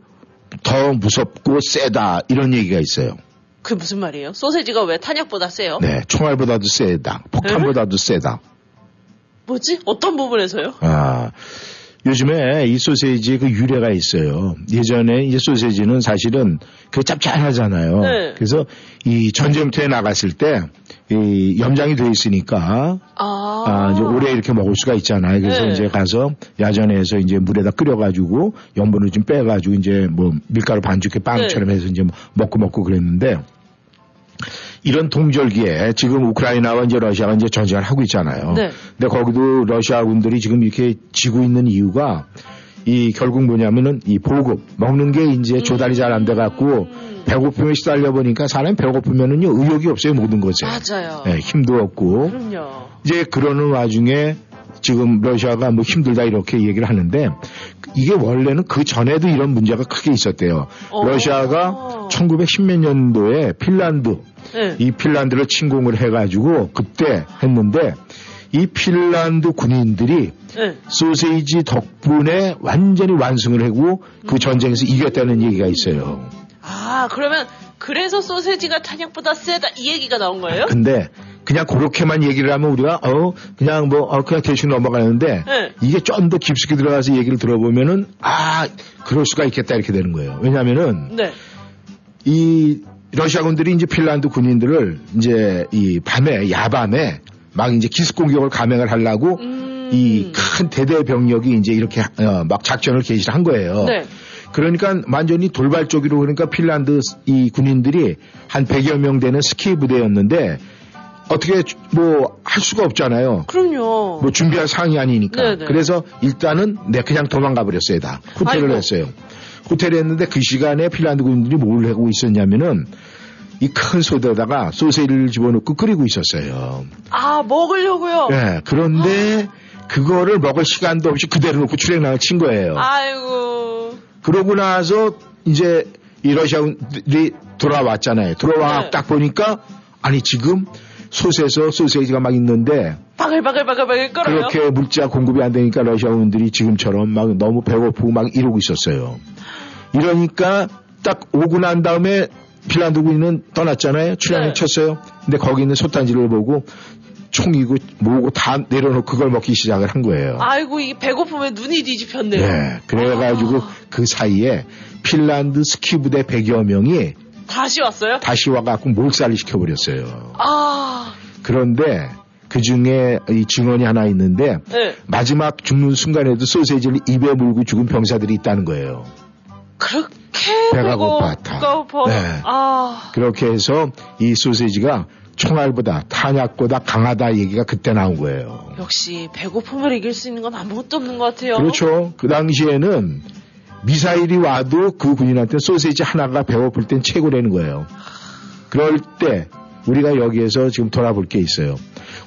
더 무섭고 세다 이런 얘기가 있어요. 그 무슨 말이에요? 소세지가 왜 탄약보다 세요? 네, 총알보다도 세다. 폭탄보다도 세다. 뭐지? 어떤 부분에서요? 아, 요즘에 이 소세지의 그 유래가 있어요. 예전에 이제 소세지는 사실은 그 짭짤하잖아요. 네. 그래서 이 전쟁터에 나갔을 때 이 염장이 돼 있으니까 아, 아, 이제 오래 이렇게 먹을 수가 있잖아요. 그래서 네. 이제 가서 야전에서 이제 물에다 끓여가지고 염분을 좀 빼가지고 이제 뭐 밀가루 반죽해 빵처럼 네. 해서 이제 먹고 먹고 그랬는데 이런 동절기에 지금 우크라이나와 이제 러시아가 이제 전쟁을 하고 있잖아요. 네. 근데 거기도 러시아군들이 지금 이렇게 지고 있는 이유가 이 결국 뭐냐면은 이 보급 먹는 게 이제 조달이 잘 안 돼 갖고 배고픔에 시달려 보니까 사람이 배고프면은요 의욕이 없어요 모든 것에. 맞아요. 네, 힘도 없고 그럼요. 이제 그러는 와중에 지금 러시아가 뭐 힘들다 이렇게 얘기를 하는데 이게 원래는 그 전에도 이런 문제가 크게 있었대요. 어. 러시아가 1910몇 년도에 핀란드 네. 이 핀란드를 침공을 해가지고 그때 했는데 이 핀란드 군인들이 네. 소세지 덕분에 완전히 완승을 하고 그 전쟁에서 이겼다는 얘기가 있어요. 아, 그러면 그래서 소세지가 탄약보다 세다 이 얘기가 나온 거예요? 근데 그냥 그렇게만 얘기를 하면 우리가 어 그냥 뭐 어, 그냥 대충 넘어가는데 네. 이게 좀 더 깊숙이 들어가서 얘기를 들어보면은 아 그럴 수가 있겠다 이렇게 되는 거예요. 왜냐하면은 네. 이 러시아군들이 이제 핀란드 군인들을 이제 이 밤에 야밤에 막 이제 기습 공격을 감행을 하려고 이큰 대대 병력이 이제 이렇게 어, 막 작전을 개시를 한 거예요. 네. 그러니까 완전히 돌발 쪽으로 그러니까 핀란드 이 군인들이 한 100여 명 되는 스키 부대였는데 어떻게 뭐 할 수가 없잖아요. 그럼요. 뭐 준비할 상황이 아니니까. 네네. 그래서 일단은 내 그냥 도망가 버렸어요, 다. 호텔을 아이고. 했어요. 호텔을 했는데 그 시간에 핀란드 군인들이 뭘 하고 있었냐면은 이 큰 소대에다가 소세지를 집어넣고 끓이고 있었어요. 아, 먹으려고요? 예, 그런데 그거를 먹을 시간도 없이 그대로 놓고 출행랑을 친 거예요. 아이고. 그러고 나서 이제 이 러시아군들이 돌아왔잖아요. 돌아와 네. 딱 보니까 아니 지금 솥에서 소세지가 막 있는데 바글바글바글바글 끓어요. 그렇게 물자 공급이 안 되니까 러시아군들이 지금처럼 막 너무 배고프고 막 이러고 있었어요. 이러니까 딱 오고 난 다음에 핀란드 군인은 떠났잖아요. 출항을 네. 쳤어요. 근데 거기 있는 솥단지를 보고 총이고 뭐고 다 내려놓고 그걸 먹기 시작을 한 거예요. 아이고, 이 배고픔에 눈이 뒤집혔네요. 네. 그래가지고 그 사이에 핀란드 스키 부대 100여 명이 다시 왔어요? 다시 와갖고 몰살을 시켜버렸어요. 아, 그런데 그 중에 이 증언이 하나 있는데 네. 마지막 죽는 순간에도 소세지를 입에 물고 죽은 병사들이 있다는 거예요. 그렇게 배가 배고- 고팠다. 고파. 네. 아, 그렇게 해서 이 소세지가 총알보다 탄약보다 강하다 얘기가 그때 나온 거예요. 역시 배고픔을 이길 수 있는 건 아무것도 없는 것 같아요. 그렇죠. 그 당시에는 미사일이 와도 그 군인한테 소세지 하나가 배고플 땐 최고라는 거예요. 그럴 때 우리가 여기에서 지금 돌아볼 게 있어요.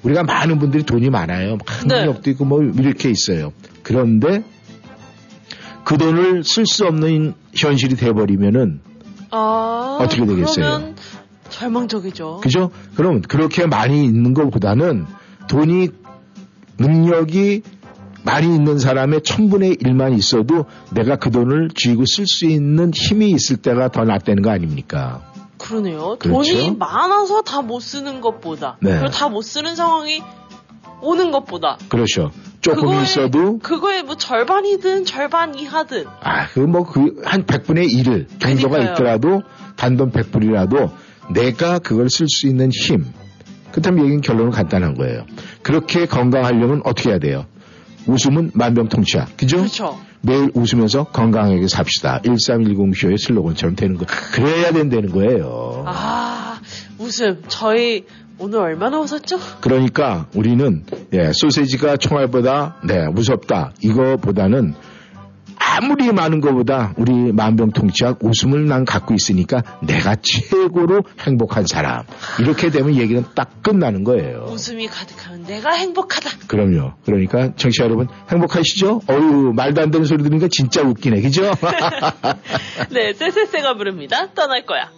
우리가 많은 분들이 돈이 많아요. 큰 네. 능력도 있고 뭐 이렇게 있어요. 그런데 그 돈을 쓸 수 없는 현실이 돼버리면은 아, 어떻게 되겠어요? 그러면 절망적이죠. 그죠? 그럼 그렇게 많이 있는 것보다는 돈이 능력이 많이 있는 사람의 천분의 일만 있어도 내가 그 돈을 쥐고 쓸 수 있는 힘이 있을 때가 더 낫다는 거 아닙니까? 그러네요. 그렇죠. 돈이 많아서 다 못 쓰는 것보다, 네. 그리고 다 못 쓰는 상황이 오는 것보다, 그렇죠. 조금 그거에- 있어도 그거에 뭐 절반이든 절반 이하든 아, 그 뭐 그 한 100분의 1 정도가 그러니까요. 있더라도 단돈 100불이라도 내가 그걸 쓸 수 있는 힘. 그렇다면 얘기는 결론은 간단한 거예요. 그렇게 건강하려면 어떻게 해야 돼요? 웃음은 만병통치약. 그죠? 그렇죠. 매일 웃으면서 건강하게 삽시다. 1310쇼의 슬로건처럼 되는 거. 그래야 된다는 거예요. 아, 웃음. 저희 오늘 얼마나 웃었죠? 그러니까 우리는 예, 소세지가 총알보다 네, 무섭다. 이거보다는 아무리 많은 것보다 우리 만병통치약 웃음을 난 갖고 있으니까 내가 최고로 행복한 사람. 이렇게 되면 얘기는 딱 끝나는 거예요. 웃음이 가득하면 내가 행복하다. 그럼요. 그러니까 청취자 여러분 행복하시죠? 어유 말도 안 되는 소리 들으니까 진짜 웃기네. 그죠? 네, 쎄쎄쎄가 부릅니다. 떠날 거야.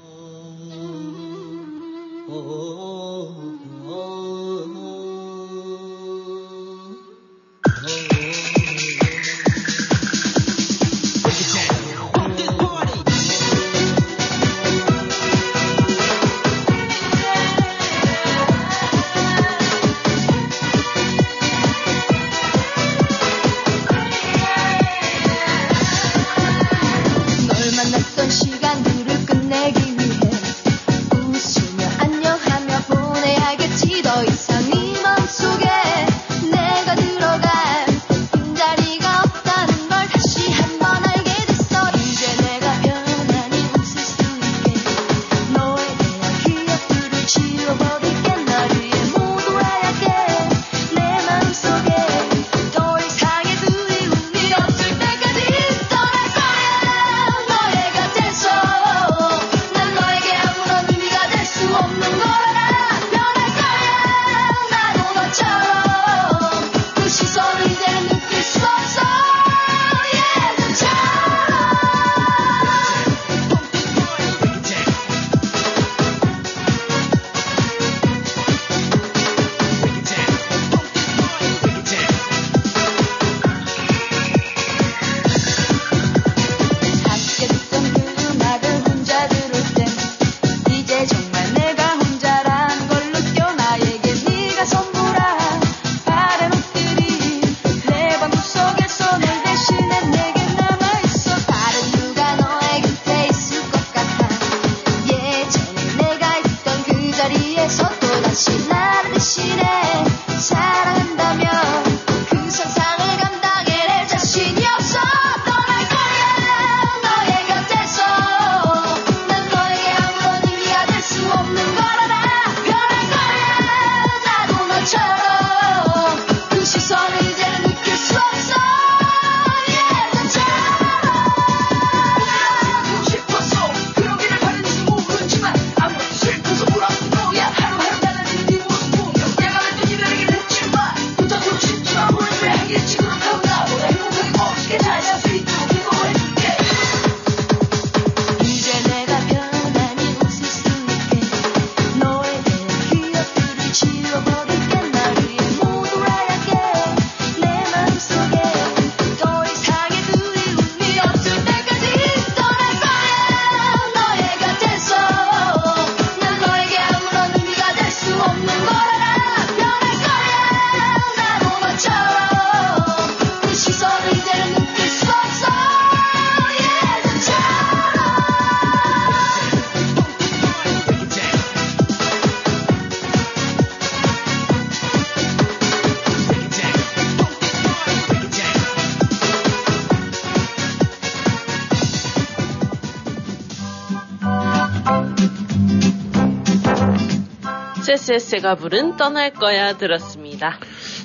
세세세가 부른 떠날 거야 들었습니다.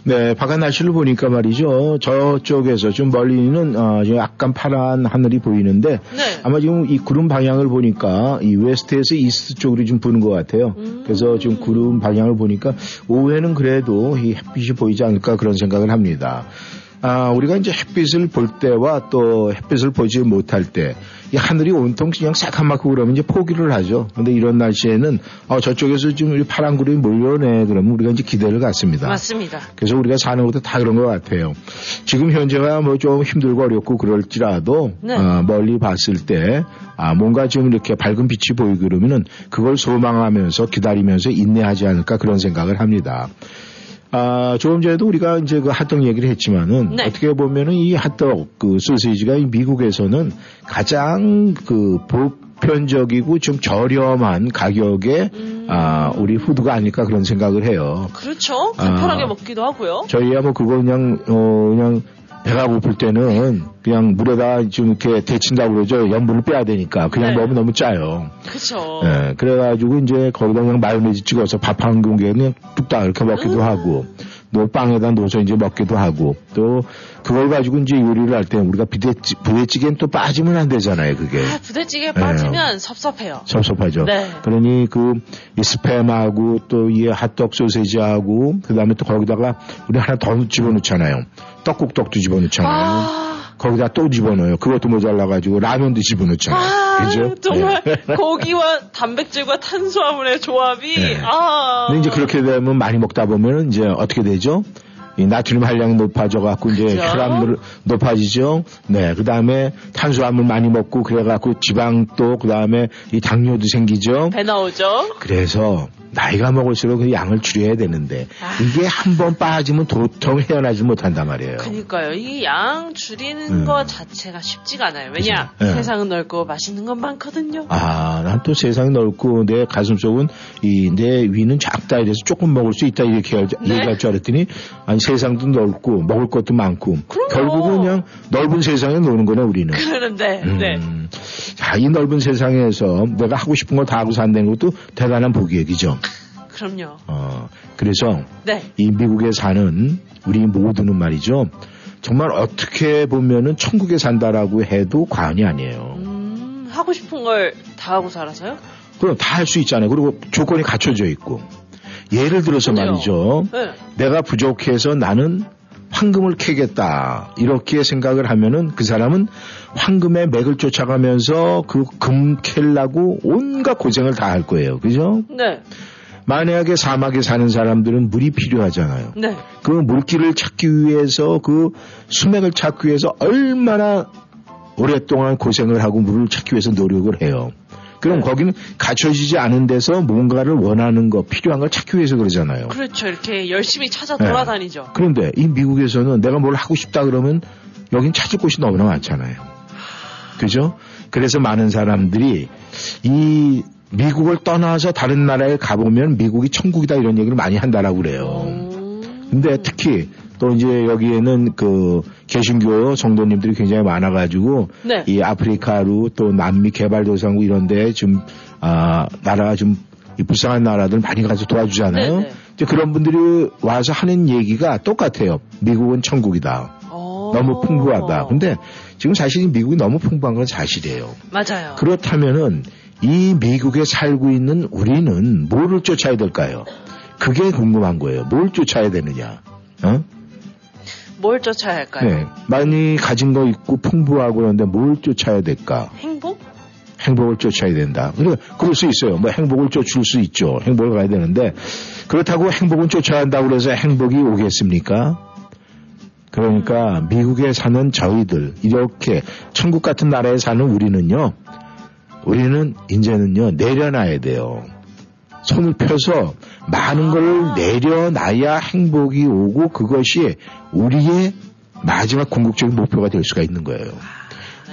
네, 바깥 날씨를 보니까 말이죠. 저쪽에서 좀 멀리는 어, 약간 파란 하늘이 보이는데 네. 아마 지금 이 구름 방향을 보니까 이 west에서 east 쪽으로 좀 부는 것 같아요. 음. 그래서 지금 구름 방향을 보니까 오후에는 그래도 이 햇빛이 보이지 않을까 그런 생각을 합니다. 아, 우리가 이제 햇빛을 볼 때와 또 햇빛을 보지 못할 때, 이 하늘이 온통 그냥 새카맣고 그러면 이제 포기를 하죠. 근데 이런 날씨에는, 어, 저쪽에서 좀이 파란 구름이 몰려오네. 그러면 우리가 이제 기대를 갖습니다. 맞습니다. 그래서 우리가 사는 것도 다 그런 것 같아요. 지금 현재가 뭐 좀 힘들고 어렵고 그럴지라도, 네. 어, 멀리 봤을 때, 아, 뭔가 좀 이렇게 밝은 빛이 보이고 그러면은 그걸 소망하면서 기다리면서 인내하지 않을까 그런 생각을 합니다. 아, 조금 전에도 우리가 이제 그 핫도그 얘기를 했지만은 네. 어떻게 보면은 이 핫도그 그 소시지가 이 미국에서는 가장 그 보편적이고 좀 저렴한 가격에 아, 우리 푸드가 아닐까 그런 생각을 해요. 그렇죠. 간편하게 아. 먹기도 하고요. 저희야 뭐 그거 그냥 어 그냥 배가 고플 때는 그냥 물에다 좀 이렇게 데친다고 그러죠. 염분을 빼야 되니까 그냥 네. 먹으면 너무 짜요. 그렇죠. 예, 그래가지고 이제 거기다 그냥 마요네즈 찍어서 밥 한 공기에 그냥 뚝딱 이렇게 먹기도 음. 하고 또 빵에다 넣어서 이제 먹기도 하고 또 그걸 가지고 이제 요리를 할 때 우리가 부대찌, 부대찌개는 또 빠지면 안 되잖아요 그게. 아, 부대찌개 빠지면 섭섭해요. 섭섭하죠. 네. 그러니 그이 스팸하고 또 이 핫도그 소세지하고 그다음에 또 거기다가 우리 하나 더 집어넣잖아요. 떡국떡도 집어넣잖아요. 아, 거기다 또 집어넣어요. 그것도 모자라가지고 라면도 집어넣잖아요. 아, 그죠? 정말 네. 고기와 단백질과 탄수화물의 조합이 네. 아. 근데 이제 그렇게 되면 많이 먹다 보면 이제 어떻게 되죠? 이 나트륨 한량이 높아져 갖고 이제 그죠? 혈압 높아지죠. 네, 그 다음에 탄수화물 많이 먹고 그래 갖고 지방 또 그 다음에 이 당뇨도 생기죠. 배 나오죠. 그래서 나이가 먹을수록 그 양을 줄여야 되는데 아. 이게 한 번 빠지면 도통 헤어나지 못한단 말이에요. 그니까요. 이 양 줄이는 음. 것 자체가 쉽지가 않아요. 왜냐? 그죠? 네. 세상은 넓고 맛있는 건 많거든요. 아, 난 또 세상이 넓고 내 가슴 속은 이 내 위는 작다 이래서 조금 먹을 수 있다 이렇게 할- 네. 얘기할 줄 알았더니 아니 세상도 넓고 먹을 것도 많고 그럼요. 결국은 그냥 넓은 세상에 노는 거네 우리는. 그러는데, 네. 음. 자, 이 넓은 세상에서 내가 하고 싶은 걸다 하고 산다는 것도 대단한 복이에요, 그죠? 그럼요. 어, 그래서 네. 이 미국에 사는 우리 모두는 말이죠. 정말 어떻게 보면은 천국에 산다라고 해도 과언이 아니에요. 음, 하고 싶은 걸 다 하고 살아서요? 그럼 다 할 수 있잖아요. 그리고 조건이 갖춰져 있고. 예를 들어서. 말이죠. 네. 내가 부족해서 나는 황금을 캐겠다. 이렇게 생각을 하면은 그 사람은 황금의 맥을 쫓아가면서 그 금 캘라고 온갖 고생을 다 할 거예요. 그죠? 네. 만약에 사막에 사는 사람들은 물이 필요하잖아요. 네. 그 물길을 찾기 위해서 그 수맥을 찾기 위해서 얼마나 오랫동안 고생을 하고 물을 찾기 위해서 노력을 해요. 그럼 네. 거기는 갖춰지지 않은 데서 뭔가를 원하는 거, 필요한 걸 찾기 위해서 그러잖아요. 그렇죠. 이렇게 열심히 찾아 네. 돌아다니죠. 그런데 이 미국에서는 내가 뭘 하고 싶다 그러면 여긴 찾을 곳이 너무나 많잖아요. 그죠? 그래서 많은 사람들이 이 미국을 떠나서 다른 나라에 가보면 미국이 천국이다 이런 얘기를 많이 한다라고 그래요. 음. 근데 특히 또 이제 여기에는 그 개신교 성도님들이 굉장히 많아가지고 네. 이 아프리카로 또 남미 개발도상국 이런데 좀 아, 나라가 좀이 불쌍한 나라들 많이 가서 도와주잖아요. 네네. 이제 그런 분들이 와서 하는 얘기가 똑같아요. 미국은 천국이다. 어. 너무 풍부하다. 근데 지금 사실 미국이 너무 풍부한 건 사실이에요. 맞아요. 그렇다면은 이 미국에 살고 있는 우리는 뭐를 쫓아야 될까요? 그게 궁금한 거예요. 뭘 쫓아야 되느냐? 어? 뭘 쫓아야 할까요? 네. 많이 가진 거 있고 풍부하고 그런데 뭘 쫓아야 될까? 행복? 행복을 쫓아야 된다. 그래, 그럴 수 있어요. 뭐 행복을 쫓을 수 있죠. 행복을 가야 되는데 그렇다고 행복은 쫓아야 한다고 그래서 행복이 오겠습니까? 그러니까 미국에 사는 저희들 이렇게 천국 같은 나라에 사는 우리는요. 우리는 이제는요 내려놔야 돼요. 손을 펴서 많은 걸 내려놔야 행복이 오고 그것이 우리의 마지막 궁극적인 목표가 될 수가 있는 거예요.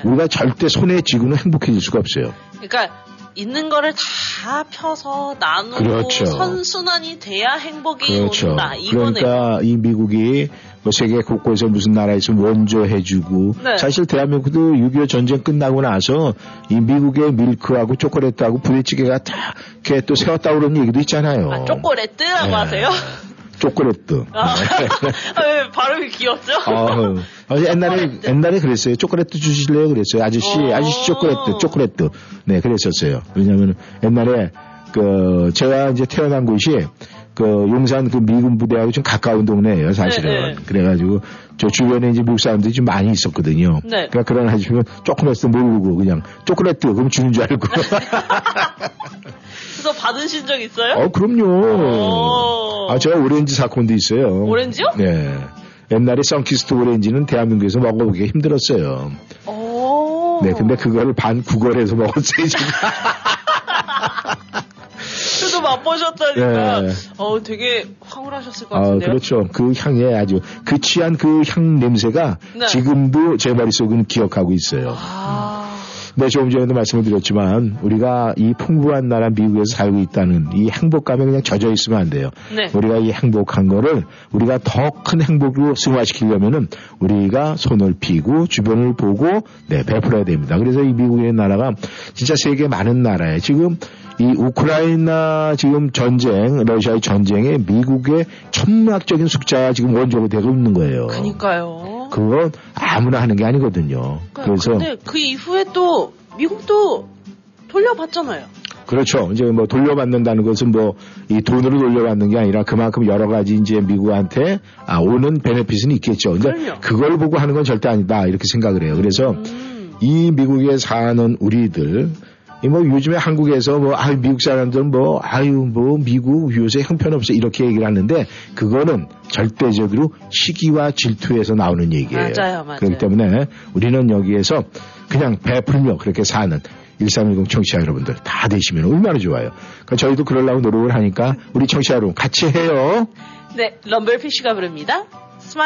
우리가 절대 손에 쥐고는 행복해질 수가 없어요. 그러니까 있는 거를 다 펴서 나누고 그렇죠. 선순환이 돼야 행복이 그렇죠. 온다. 이거네요. 그러니까 이 미국이 뭐 세계 곳곳에 무슨 나라 있으면 원조해주고 네. 사실 대한민국도 6.25 전쟁 끝나고 나서 이 미국의 밀크하고 초콜릿하고 부대찌개가 다 이렇게 또 세웠다고 그런 얘기도 있잖아요. 아, 초콜릿라고 네. 하세요? 초콜릿도. 아, 아, 왜 발음이 귀엽죠? 아, 아, 옛날에 옛날에 그랬어요. 초콜릿 주실래요? 그랬어요. 아저씨 어. 아저씨 초콜릿 초콜릿 네 그랬었어요. 왜냐하면 옛날에 그 제가 이제 태어난 곳이 그 용산 그 미군 부대하고 좀 가까운 동네예요, 사실은. 네, 네. 그래가지고 저 주변에 이제 미국 사람들이 좀 많이 있었거든요. 네. 그러니까 그런 하시면 초콜릿도 모르고 그냥 초콜릿 그럼 주는 줄 알고. 그래서 받으신 적 있어요? 어, 그럼요. 아, 제가 오렌지 사건도 있어요. 오렌지요? 네. 옛날에 선키스트 오렌지는 대한민국에서 먹어보기가 힘들었어요. 오. 네, 근데 그거를 반 구걸해서 먹었어요, 지금. 그래도 맛보셨다니까. 네. 어, 되게 황홀하셨을 것 아, 같은데요. 그렇죠. 그 향에 아주, 그 취한 그 향 냄새가 네. 지금도 제 머릿속은 기억하고 있어요. 아. 네, 조금 전에도 말씀을 드렸지만, 우리가 이 풍부한 나라 미국에서 살고 있다는 이 행복감에 그냥 젖어 있으면 안 돼요. 네. 우리가 이 행복한 거를 우리가 더 큰 행복으로 승화시키려면은 우리가 손을 피고 주변을 보고 네, 베풀어야 됩니다. 그래서 이 미국의 나라가 진짜 세계 많은 나라에 지금 이 우크라이나 지금 전쟁, 러시아의 전쟁에 미국의 천문학적인 숫자가 지금 원조로 되고 있는 거예요. 그니까요. 그건 아무나 하는 게 아니거든요. 그래서 근데 그 이후에 또 미국도 돌려받잖아요. 그렇죠. 이제 뭐 돌려받는다는 것은 뭐 이 돈으로 돌려받는 게 아니라 그만큼 여러 가지 이제 미국한테 아, 오는 베네핏은 있겠죠. 근데 그럼요. 그걸 보고 하는 건 절대 아니다 이렇게 생각을 해요. 그래서 음. 이 미국에 사는 우리들 이 뭐 요즘에 한국에서 뭐 아유 미국 사람들은 뭐 아유 뭐 미국 요새 형편없어 이렇게 얘기를 하는데 그거는 절대적으로 시기와 질투에서 나오는 얘기예요. 맞아요, 맞아요. 그렇기 때문에 우리는 여기에서 그냥 베풀며 그렇게 사는 1310 청취자 여러분들 다 되시면 얼마나 좋아요. 그러니까 저희도 그러려고 노력을 하니까 우리 청취자 여러분 같이 해요. 네, 럼블피쉬가 부릅니다. 스마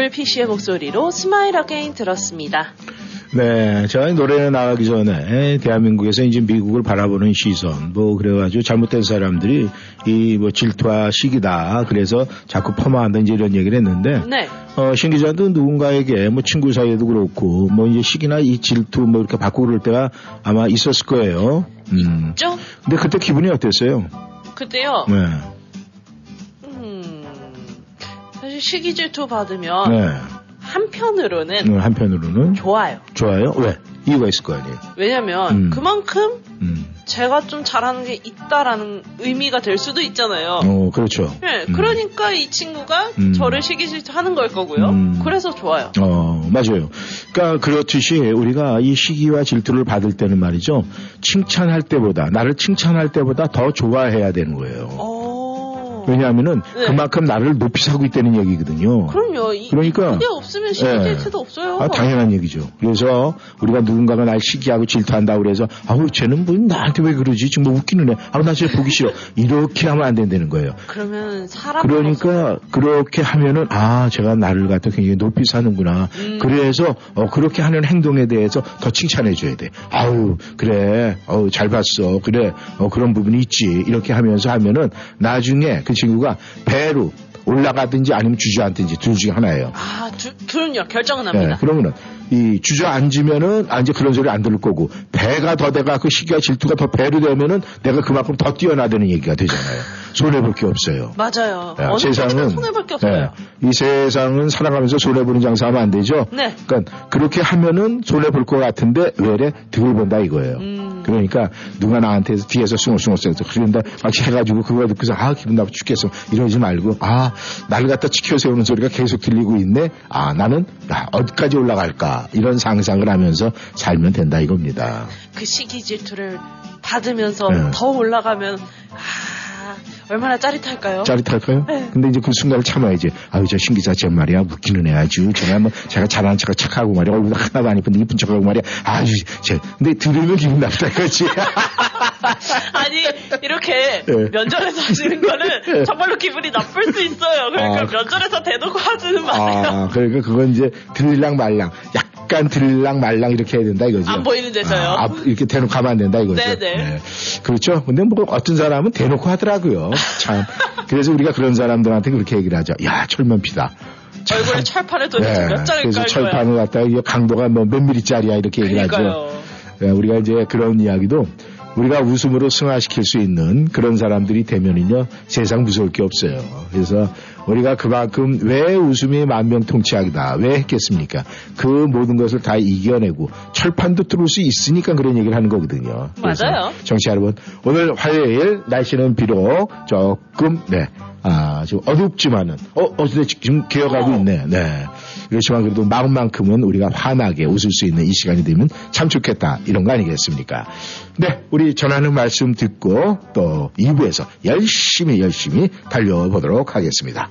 텀블피쉬의 목소리로 Smile Again 들었습니다. 네, 제가 이 노래 나가기 전에 대한민국에서 이제 미국을 바라보는 시선, 뭐 그래가지고 잘못된 사람들이 이 뭐 질투와 시기다. 그래서 자꾸 폄하한다 이제 이런 얘기를 했는데, 네. 어, 신 기자도 누군가에게 뭐 친구 사이에도 그렇고 뭐 이제 시기나 이 질투 뭐 이렇게 받고 그럴 때가 아마 있었을 거예요. 음. 있죠? 근데 그때 기분이 어땠어요? 그때요. 네. 시기 질투 받으면 네. 한편으로는 음, 한편으로는 좋아요. 좋아요. 왜? 이유가 있을 거 아니에요. 왜냐면 음. 그만큼 음. 제가 좀 잘하는 게 있다라는 의미가 될 수도 있잖아요. 어, 그렇죠. 네, 음. 그러니까 이 친구가 음. 저를 시기 질투하는 걸 거고요. 음. 그래서 좋아요. 어, 맞아요. 그러니까 그렇듯이 우리가 이 시기와 질투를 받을 때는 말이죠. 칭찬할 때보다, 나를 칭찬할 때보다 더 좋아해야 되는 거예요. 어. 왜냐하면은 네. 그만큼 나를 높이 사고 있다는 얘기거든요. 그럼요. 이, 그러니까. 그게 없으면 시기 예. 질투도 없어요. 아, 당연한 얘기죠. 그래서 우리가 누군가가 날 시기하고 질투한다고 그래서 아우 쟤는 뭐 나한테 왜 그러지? 지금 뭐 웃기는 애. 아우 나쟤 보기 싫어. 이렇게 하면 안 된다는 거예요. 그러면 사람 그러니까 그렇게 하면은 아 제가 나를 갖다 굉장히 높이 사는구나. 음. 그래서 어, 그렇게 하는 행동에 대해서 더 칭찬해 줘야 돼. 아우 그래, 어우 잘 봤어. 그래, 어, 그런 부분이 있지. 이렇게 하면서 하면은 나중에 그 친구가 배로 올라가든지 아니면 주저앉든지 둘 중에 하나예요. 아, 두, 둘은요 결정은 네, 합니다. 그러면은 이 주저앉으면은 아 이제 그런 소리 안 들을 거고 배가 더 돼가 그 시기와 질투가 더 배로 되면은 내가 그만큼 더 뛰어나다는 얘기가 되잖아요. 손해 볼 게 없어요. 맞아요. 야, 어느 세상은 세상은 손해 볼 게 없어요. 네, 이 세상은 살아가면서 손해 보는 장사하면 안 되죠. 네. 그러니까 그렇게 하면은 손해 볼 것 같은데 왜래 득을 본다 이거예요. 음. 그러니까 누가 나한테 뒤에서 숭얼숭얼 쎄서 그런다 막 해가지고 그거 듣고서 아 기분 나빠 죽겠어 이러지 말고 아 나를 갖다 지켜 세우는 소리가 계속 들리고 있네. 아 나는 야, 어디까지 올라갈까 이런 상상을 하면서 살면 된다 이겁니다. 그 시기 질투를 받으면서 네. 더 올라가면 아, 얼마나 짜릿할까요? 짜릿할까요? 네. 근데 이제 그 순간을 참아야지. 아유, 저 신기자 쟤 말이야. 웃기는 애 아주. 정말 뭐, 제가 잘하는 척 착하고 말이야. 얼굴 하나도 안 이쁜데 이쁜 척하고 말이야. 아주, 쟤. 근데 들으면 기분 나쁘다, 그지? 아니 이렇게 네. 면전에서 하시는 거는 정말로 기분이 나쁠 수 있어요. 그러니까 아. 면전에서 대놓고 하지는 마세요. 아, 그러니까 그건 이제 들랑 말랑. 약 간 들랑 말랑 이렇게 해야 된다, 이거죠. 안 보이는 데서요. 아, 앞- 이렇게 대놓고 하면 안 된다, 이거죠. 네네. 그렇죠. 근데 뭐 어떤 사람은 대놓고 하더라고요. 참. 그래서 우리가 그런 사람들한테 그렇게 얘기를 하죠. 야, 철면피다. 얼굴에 철판에 도대체 몇 장을 그래서. 철판을 갖다가 강도가 뭐 몇 미리짜리야 이렇게 얘기를 하죠. 그러니까요. 예, 우리가 이제 그런 이야기도 우리가 웃음으로 승화시킬 수 있는 그런 사람들이 되면은요 세상 무서울 게 없어요. 그래서 우리가 그만큼 왜 웃음이 만병통치약이다 왜 했겠습니까? 그 모든 것을 다 이겨내고 철판도 뚫을 수 있으니까 그런 얘기를 하는 거거든요. 맞아요. 정치 여러분 오늘 화요일 날씨는 비록 조금 네. 아, 좀 어둡지만은, 어, 어제 지금 기어가고 있네. 네. 그렇지만 그래도 마음만큼은 우리가 환하게 웃을 수 있는 이 시간이 되면 참 좋겠다. 이런 거 아니겠습니까? 네. 우리 전하는 말씀 듣고 또 2부에서 열심히 열심히 달려보도록 하겠습니다.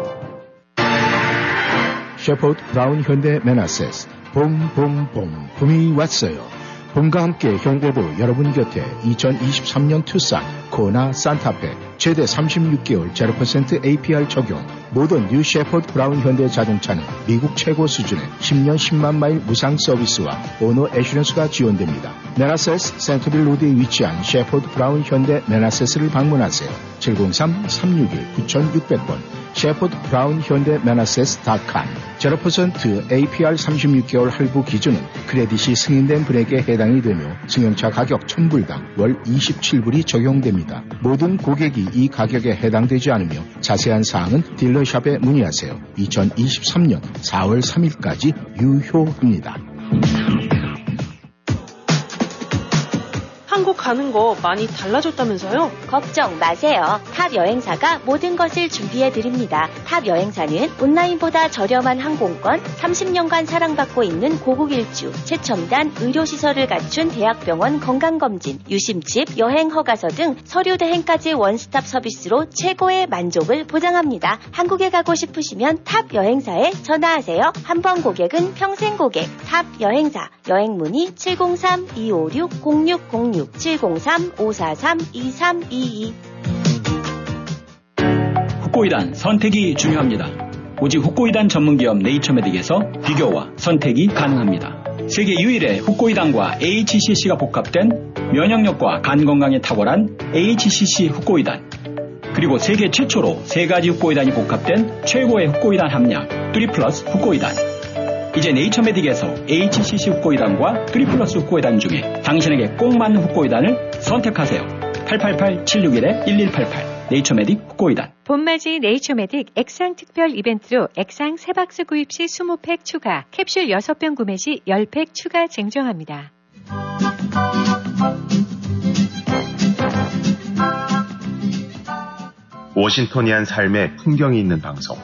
Safford Brown 현대 Manassas 봄봄봄 봄이 왔어요. 봄과 함께 현대도 여러분 곁에 2023년 투싼 코나 산타페 최대 36개월 0% APR 적용 모든 new Safford Brown 현대 자동차는 미국 최고 수준의 10년 10만 마일 무상 서비스와 owner assurance가 지원됩니다. Manassas 센터빌 로드에 위치한 Safford Brown 현대 Manassas를 방문하세요. 703-361-9600번 Safford Brown 현대 Manassas.com 0% APR 36개월 할부 기준은 credit이 승인된 분에게 해당이 되며 승용차 가격 1000불당 월 27불이 적용됩니다. 모든 고객이 이 가격에 해당되지 않으며 자세한 사항은 dealer shop에 문의하세요. 2023년 4월 3일까지 유효합니다. 한국 가는 거 많이 달라졌다면서요? 걱정 마세요. 탑 여행사가 모든 것을 준비해 드립니다. 탑 여행사는 온라인보다 저렴한 항공권, 30년간 사랑받고 있는 고국 일주, 최첨단 의료시설을 갖춘 대학병원 건강검진, 유심칩, 여행 허가서 등 서류 대행까지 원스톱 서비스로 최고의 만족을 보장합니다. 한국에 가고 싶으시면 탑 여행사에 전화하세요. 한 번 고객은 평생 고객. 탑 여행사. 여행 문의 703-256-0606 703-543-2322 후코이단 선택이 중요합니다. 오직 후코이단 전문기업 네이처메딕에서 비교와 선택이 가능합니다. 세계 유일의 후코이단과 HCC가 복합된 면역력과 간 건강에 탁월한 HCC 후코이단 그리고 세계 최초로 세 가지 후코이단이 복합된 최고의 후코이단 함량 3 플러스 후코이단 이제 네이처메딕에서 HCC 후코이단과 3 플러스 후코이단 중에 당신에게 꼭 맞는 후코이단을 선택하세요. 888-761-1188 네이처메딕 후코이단 봄맞이 네이처메딕 액상 특별 이벤트로 액상 3박스 구입 시 20팩 추가, 캡슐 6병 구매 시 10팩 추가 증정합니다. 워싱턴이한 삶의 풍경이 있는 방송.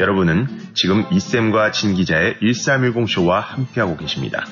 여러분은 지금 이쌤과 진 기자의 1310쇼와 함께하고 계십니다.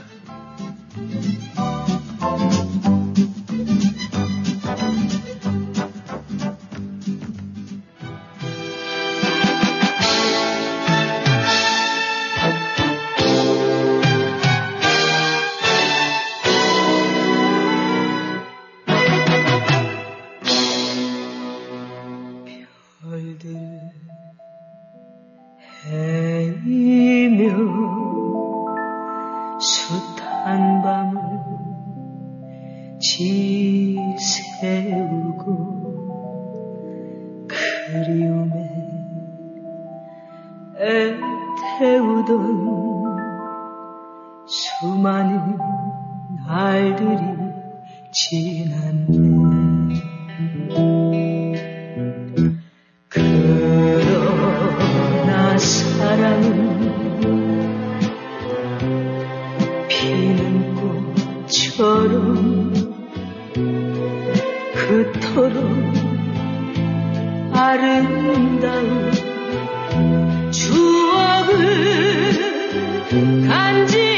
아름다운 추억을 간직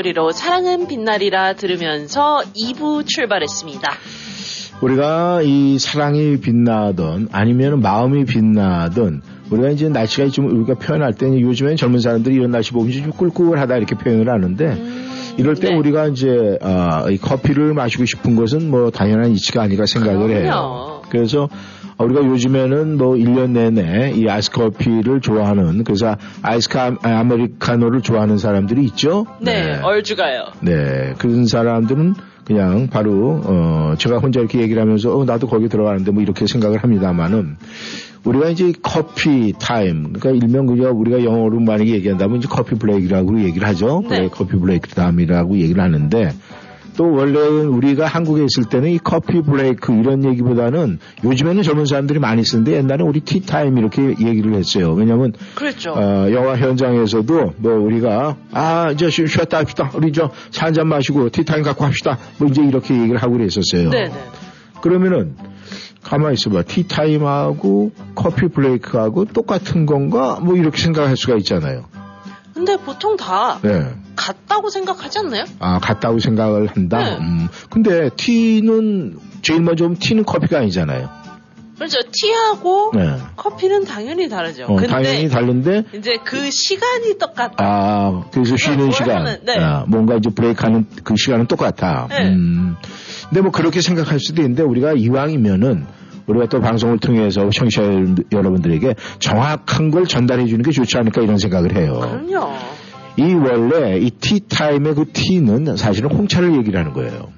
목소리로 사랑은 빛날이라 들으면서 2부 출발했습니다. 우리가 이 사랑이 빛나던 아니면 마음이 빛나던 우리가 이제 날씨가 좀 우리가 표현할 때는 요즘엔 젊은 사람들이 이런 날씨 보면 좀 꿀꿀하다 이렇게 표현을 하는데 이럴 때 우리가 이제 아, 이 커피를 마시고 싶은 것은 뭐 당연한 이치가 아니라 생각을 해요. 그래서 우리가 요즘에는 뭐 1년 내내 이 아이스 커피를 좋아하는 그래서 아이스 카- 아메리카노를 좋아하는 사람들이 있죠. 네, 얼죽아요. 네, 그런 사람들은 그냥 바로 어 제가 혼자 이렇게 얘기를 하면서 어 나도 거기 들어가는데 뭐 이렇게 생각을 합니다만은 우리가 이제 커피 타임 그러니까 일명 그저 우리가 영어로 만약에 얘기한다면 이제 coffee break라고 얘기를 하죠. 네. 네, coffee break time이라고 얘기를 하는데 또 원래 우리가 한국에 있을 때는 이 coffee break 이런 얘기보다는 요즘에는 젊은 사람들이 많이 쓰는데 옛날에 우리 티타임 이렇게 얘기를 했어요. 왜냐하면 그렇죠. 어, 영화 현장에서도 뭐 우리가 아 이제 쉬- 쉬었다 합시다. 우리 저 차 한잔 마시고 티타임 갖고 합시다. 뭐 이제 이렇게 얘기를 하고 그랬었어요. 네네. 그러면은 가만히 있어봐. 티타임하고 커피 브레이크하고 똑같은 건가? 뭐 이렇게 생각할 수가 있잖아요. 근데 보통 다 네. 같다고 생각하지 않나요? 아, 같다고 생각을 한다? 네. 음, 근데 티는, 제일 먼저 보면 티는 커피가 아니잖아요. 그렇죠. 티하고 네. 커피는 당연히 다르죠. 어, 당연히 다른데, 이제 그 시간이 똑같다. 아, 그래서 쉬는 뭘 시간, 하는, 네. 아, 뭔가 이제 브레이크하는 그 시간은 똑같아. 네. 음, 근데 뭐 그렇게 생각할 수도 있는데 우리가 이왕이면은 우리가 또 방송을 통해서 청취자 여러분들에게 정확한 걸 전달해 주는 게 좋지 않을까 이런 생각을 해요. 그럼요. 이 원래 이 티타임의 그 티는 사실은 홍차를 얘기를 하는 거예요.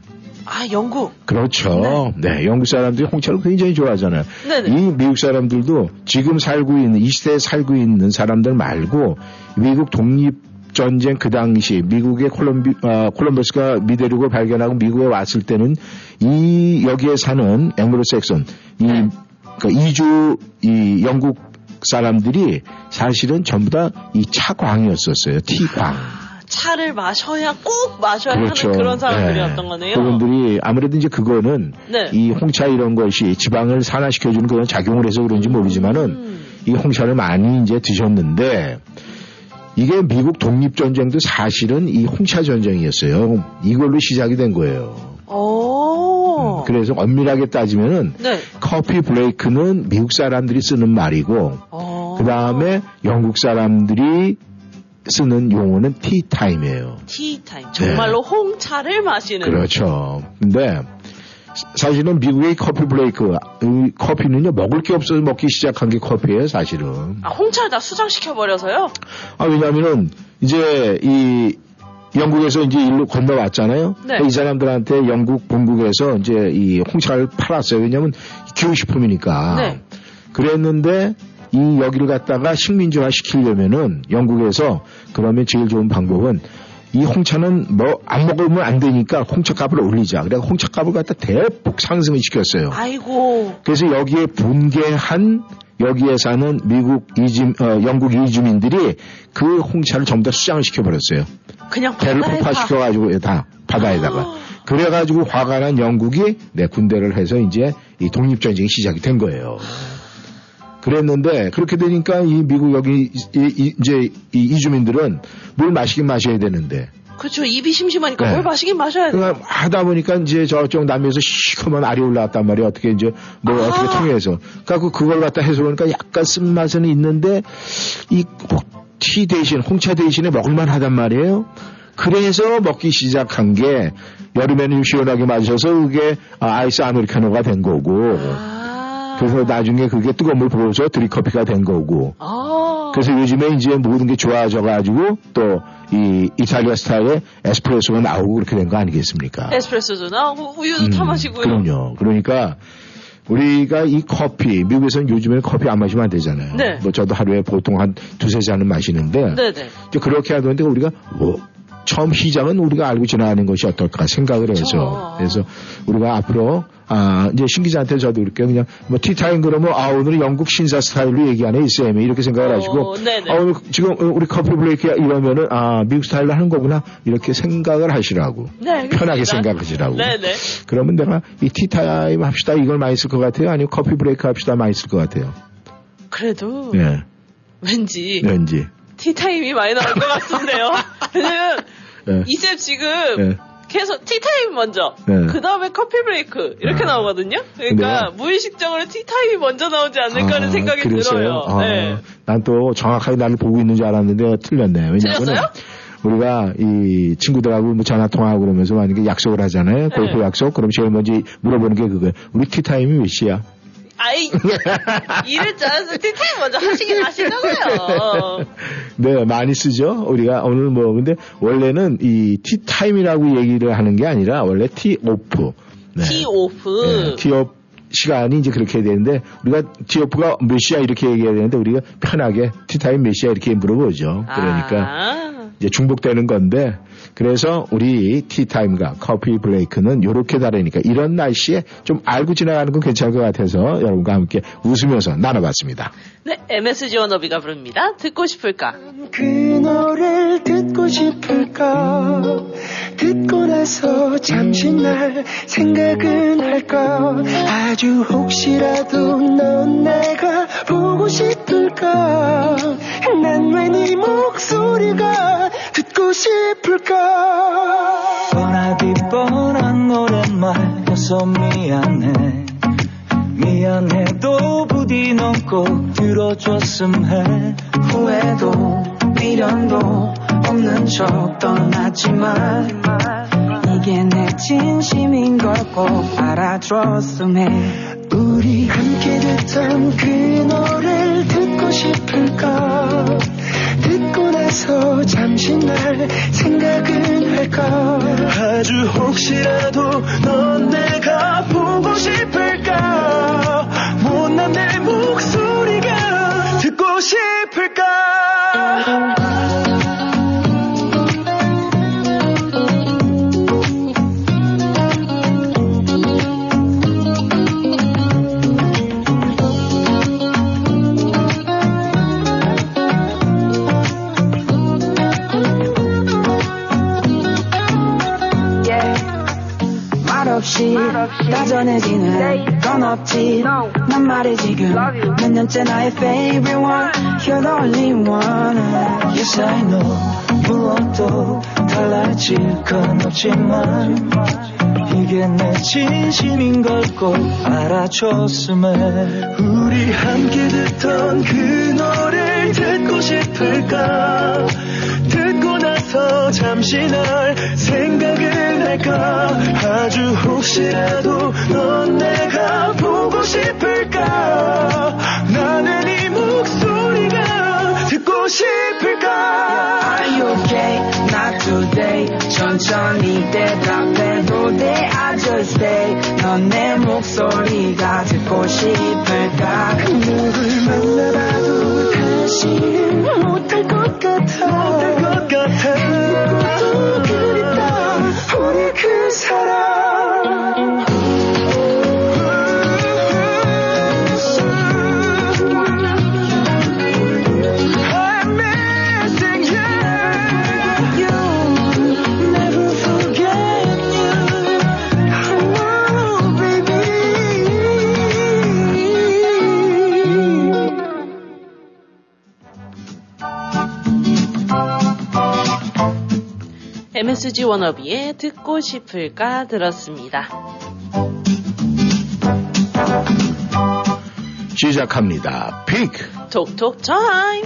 아, 영국. 그렇죠. 네. 영국 사람들이 홍차를 굉장히 좋아하잖아요. 네네. 이 미국 사람들도 지금 살고 있는, 이 시대에 살고 있는 사람들 말고 미국 독립 전쟁 그 당시 미국의 콜럼비, 아, 콜럼버스가 미대륙을 발견하고 미국에 왔을 때는 이 여기에 사는 앵글로색슨, 이, 그 이주, 이 영국 사람들이 사실은 전부 다 이 차광이었었어요. 티광. 차를 마셔야 꼭 마셔야 그렇죠. 하는 그런 사람들이었던 네. 거네요. 그분들이 아무래도 이제 그거는 네. 이 홍차 이런 것이 지방을 산화시켜주는 그런 작용을 해서 그런지 모르지만은 음. 이 홍차를 많이 이제 드셨는데 이게 미국 독립전쟁도 사실은 이 홍차 전쟁이었어요. 이걸로 시작이 된 거예요. 오. 그래서 엄밀하게 따지면은 네. 커피 브레이크는 미국 사람들이 쓰는 말이고 어. 그 다음에 영국 사람들이 쓰는 용어는 티타임이에요. 티타임. 정말로 홍차를 마시는. 네. 그렇죠. 근데 사실은 미국의 커피 브레이크, 이 커피는요 먹을 게 없어서 먹기 시작한 게 커피예요, 사실은. 아, 홍차를 다 수정시켜 버려서요. 아 왜냐하면은 이제 이 영국에서 이제 일로 건너왔잖아요. 네. 이 사람들한테 영국 본국에서 이제 이 홍차를 팔았어요. 왜냐하면 기후식품이니까. 네. 그랬는데 이 여기를 갖다가 식민지화 시키려면은 영국에서 그러면 제일 좋은 방법은 이 홍차는 뭐 안 먹으면 안 되니까 홍차 값을 올리자. 그래서 홍차 값을 갖다 대폭 상승을 시켰어요. 아이고. 그래서 여기에 분개한 여기에 사는 미국 이주 어, 영국 이주민들이 그 홍차를 전부 다 수장을 시켜버렸어요. 그냥 배를. 폭파시켜가지고 다 바다에다가. 그래가지고 화가 난 영국이 내 군대를 해서 이제 이 독립전쟁이 시작이 된 거예요. 그랬는데 그렇게 되니까 이 미국 여기 이, 이, 이제 이 이주민들은 물 마시긴 마셔야 되는데 그렇죠. 입이 심심하니까 네. 뭘 마시긴 마셔야 돼요. 그러니까 하다 보니까 이제 저쪽 남미에서 시커먼 알이 올라왔단 말이에요. 어떻게 이제 뭐 아. 어떻게 통해서. 그래갖고 그걸 갖다 해서 보니까 약간 쓴맛은 있는데 이 티 대신 홍차 대신에 먹을만 하단 말이에요. 그래서 먹기 시작한 게 여름에는 좀 시원하게 마셔서 그게 아, 아이스 아메리카노가 된 거고. 그래서 나중에 그게 뜨거운 물 부어서 드립커피가 된 거고. 아. 그래서 요즘에 이제 모든 게 좋아져가지고 또 이 이탈리아 스타일의 에스프레소가 나오고 그렇게 된 거 아니겠습니까? 에스프레소도 나오고 우유도 음, 타 마시고요. 그럼요. 그러니까 우리가 이 커피, 미국에서는 요즘에는 커피 안 마시면 안 되잖아요. 네. 뭐 저도 하루에 보통 한 두세 잔은 마시는데 네네. 이제 그렇게 하던데 우리가 뭐 처음 시작은 우리가 알고 지나가는 것이 어떨까 생각을 해서 그래서 우리가 앞으로 아 이제 신 기자한테 저도 그렇게 그냥 뭐 티타임 그러면 아 오늘은 영국 신사 스타일로 얘기하네 이 쌤이 이렇게 생각을 하시고 네네. 아 오늘 지금 우리 커피 브레이크 이러면은 아 미국 스타일로 하는 거구나 이렇게 생각을 하시라고. 네. 편하게 생각하시라고. 네네. 그러면 내가 이 티타임 합시다 이걸 많이 쓸 것 같아요? 아니면 커피 브레이크 합시다 많이 쓸 것 같아요? 그래도 예 왠지 왠지 티타임이 많이 나올 것 같은데요. 왜냐면 예. 이쌤 지금 예. 계속 티타임 먼저, 네. 그 다음에 커피 브레이크 이렇게 나오거든요. 그러니까 네. 무의식적으로 티타임이 먼저 나오지 않을까 하는 생각이 들어요. 아, 네. 난또 정확하게 나를 보고 있는 줄 알았는데 틀렸네. 왜냐하면? 우리가 이 친구들하고 뭐 전화 통화하고 그러면서 만약에 약속을 하잖아요. 골프 네. 약속. 그럼 제일 먼저 물어보는 게 그거예요. 우리 tee time이 몇 시야? 아이 일을 잘해서 tee time 먼저 하시긴 하시잖아요. 네, 많이 쓰죠. 우리가 오늘 뭐 근데 원래는 이 tee time이라고 얘기를 하는 게 아니라 원래 티오프. 네. 티오프. 네, 티업 시간이 이제 그렇게 되는데 우리가 티오프가 몇 시야 이렇게 얘기해야 되는데 우리가 편하게 tee time 몇 시야 이렇게 물어보죠. 그러니까 아. 이제 중복되는 건데 그래서 우리 티타임과 커피 브레이크는 이렇게 다르니까 이런 날씨에 좀 알고 지나가는 건 괜찮을 것 같아서 여러분과 함께 웃으면서 나눠봤습니다. 네, MSG 워너비가 부릅니다. 듣고 싶을까? 그 노래를 듣고 싶을까 듣고 나서 잠시 날 생각은 할까 아주 혹시라도 넌 내가 보고 싶을까 난 왜 네 목소리가 듣고 싶을까 뻔하디 뻔한 노랫말 여서 미안해. 미안해도 부디 넌 꼭 들어줬음 해. 후회도 미련도 없는 척 떠났지만 이게 내 진심인 걸 꼭 알아줬음 해. 우리 함께 듣던 그 노래를 듣고 싶을까? 듣고 나서 잠시 날 생각은 할까 아주 혹시라도 넌 내가 보고 싶을까? 못난 내 목소리가 듣고 싶을까 없이 다전해지는 건 없지. 난 말해 지금 몇 년째 나의 favorite one. You're the only one. Yes I know 무엇도 달라질 건 없지만 이게 내 진심인 걸 꼭 알아줬음에 우리 함께 듣던 그 노래를 듣고 싶을까? 듣고 나서 잠시 날 생각을 할까? 아주 혹시라도 넌 내가 보고 싶을까? 나는 이 목소리가 듣고 싶을까? Are you okay? Not today. 천천히 대답해도 돼. I just stay. 넌 내 목소리가 듣고 싶을까 MSG 워너비의 듣고 싶을까 들었습니다. 시작합니다. 픽! 톡톡 타임!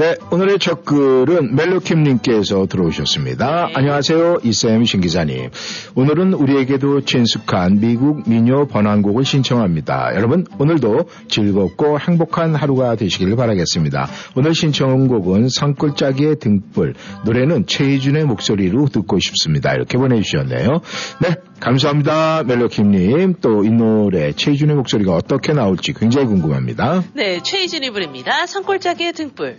네, 오늘의 첫 글은 멜로킴님께서 들어오셨습니다. 안녕하세요, 이쌤 신기자님. 오늘은 우리에게도 친숙한 미국 민요 번안곡을 신청합니다. 여러분, 오늘도 즐겁고 행복한 하루가 되시길 바라겠습니다. 오늘 신청곡은 산골짜기의 등불, 노래는 최희준의 목소리로 듣고 싶습니다. 이렇게 보내주셨네요. 네, 감사합니다, 멜로킴님. 또 이 노래 최희준의 목소리가 어떻게 나올지 굉장히 궁금합니다. 네, 최희진이 부릅니다. 산골짜기의 등불.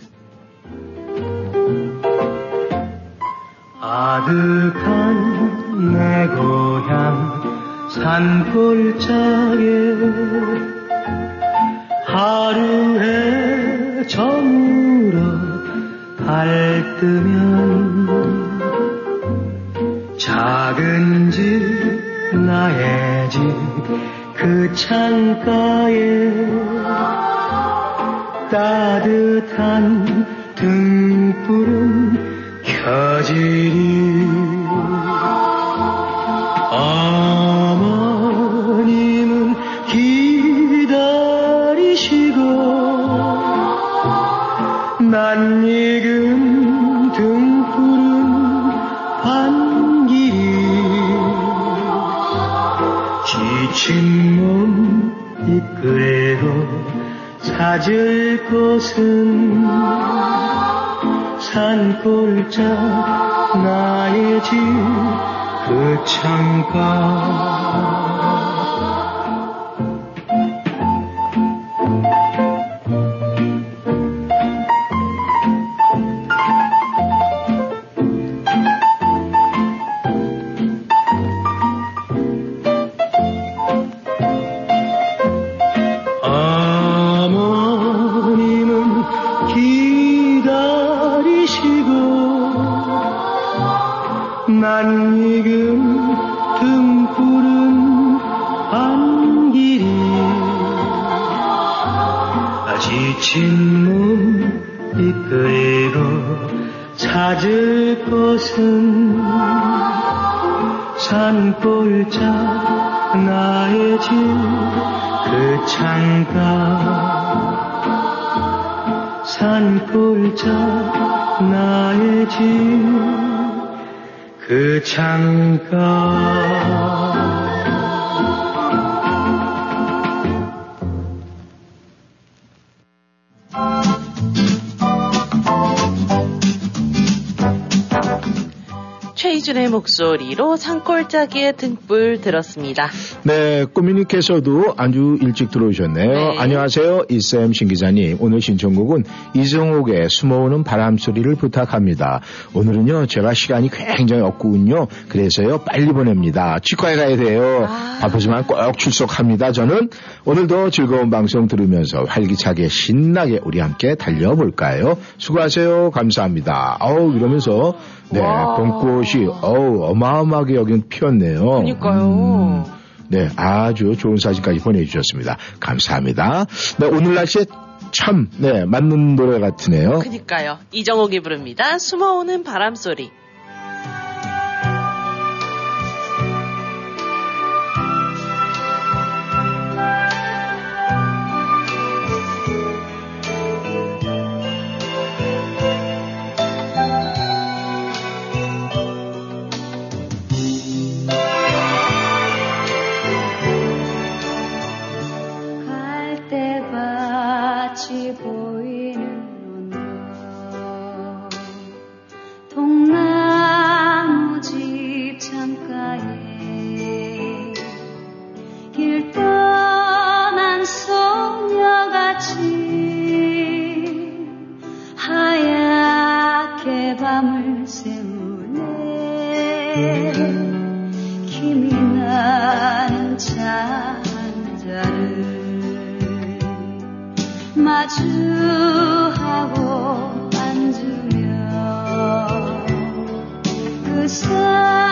아득한 내 고향 산골짜기에 하루에 저물어 달 뜨면 작은 집 나의 집 그 창가에 따뜻한 등 등불은 켜지리 어머님은 기다리시고 낯익은 등불은 반길이 지친 몸 이끌고 찾을 곳은 산골짜 나의 집 그 창가 찾을 곳은 산골짜 나의 집 그 창가. 산골짜 나의 집 그 창가 최희준의 목소리로 산골짜기의 등불 들었습니다. 네, 꾸미님께서도 아주 일찍 들어오셨네요. 네. 안녕하세요. 이쌤 신 기자님. 오늘 신청곡은 이승옥의 숨어오는 바람 소리를 부탁합니다. 오늘은요, 제가 시간이 굉장히 없군요. 그래서요, 빨리 보냅니다. 치과에 가야 돼요. 바쁘지만 꼭 출석합니다. 저는 오늘도 즐거운 방송 들으면서 활기차게 신나게 우리 함께 달려볼까요? 수고하세요. 감사합니다. 어우, 이러면서 네, 봄꽃이 어우, 어마어마하게 여긴 피었네요. 그러니까요. 네, 아주 좋은 사진까지 보내주셨습니다. 감사합니다. 네, 오늘 날씨에 참, 네, 맞는 노래 같으네요. 그니까요. 이정옥이 부릅니다. 숨어오는 바람 소리. 마주하고 앉으며 그 사람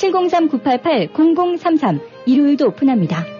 703-988-0033 일요일도 오픈합니다.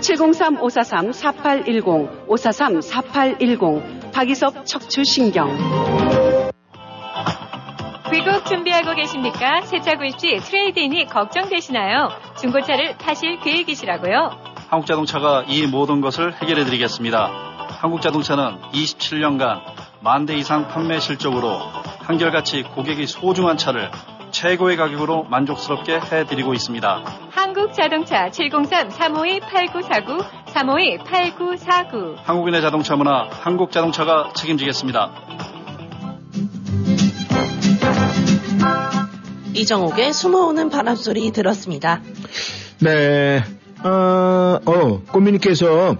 703-543-4810 543-4810 박이섭 척추신경 귀국 준비하고 계십니까? 새차 구입 시 트레이드인이 걱정되시나요? 중고차를 파실 계획이시라고요? 한국자동차가 이 모든 것을 해결해 드리겠습니다. 한국자동차는 27년간 만 대 이상 판매 실적으로 한결같이 고객이 소중한 차를 최고의 가격으로 만족스럽게 해드리고 있습니다. 한국자동차 703-352-8949 352-8949 한국인의 자동차 문화 한국자동차가 책임지겠습니다. 이정옥의 숨어오는 바람소리 들었습니다. 네, 어, 어, 꽃미님께서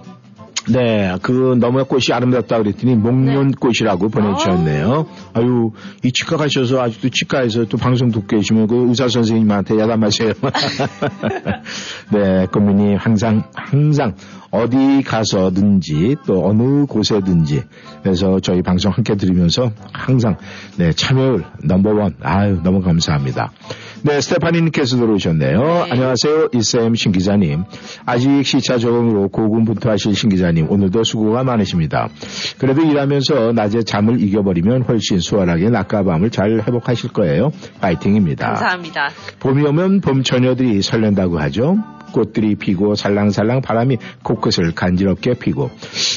네, 그 너무나 꽃이 아름답다 그랬더니 목련꽃이라고 보내주셨네요. 아. 유이 치과 가셔서 아직도 치과에서 또 방송 듣고 계시면 그 의사 선생님한테 야단마세요. 네, 꽃미님 항상 항상 어디 가서든지 또 어느 곳에든지 그래서 저희 방송 함께 들으면서 항상 네 참여율 넘버원 아유 너무 감사합니다. 네, 스테파니님께서 들어오셨네요. 안녕하세요, 이쌤 신 기자님. 아직 시차 적응으로 고군분투 하실 신 기자님, 오늘도 수고가 많으십니다. 그래도 일하면서 낮에 잠을 이겨버리면 훨씬 수월하게 낮과 밤을 잘 회복하실 거예요. 파이팅입니다. 감사합니다. 봄이 오면 봄 처녀들이 설렌다고 하죠. 꽃들이 피고 살랑살랑 바람이 코끝을 간지럽게 피고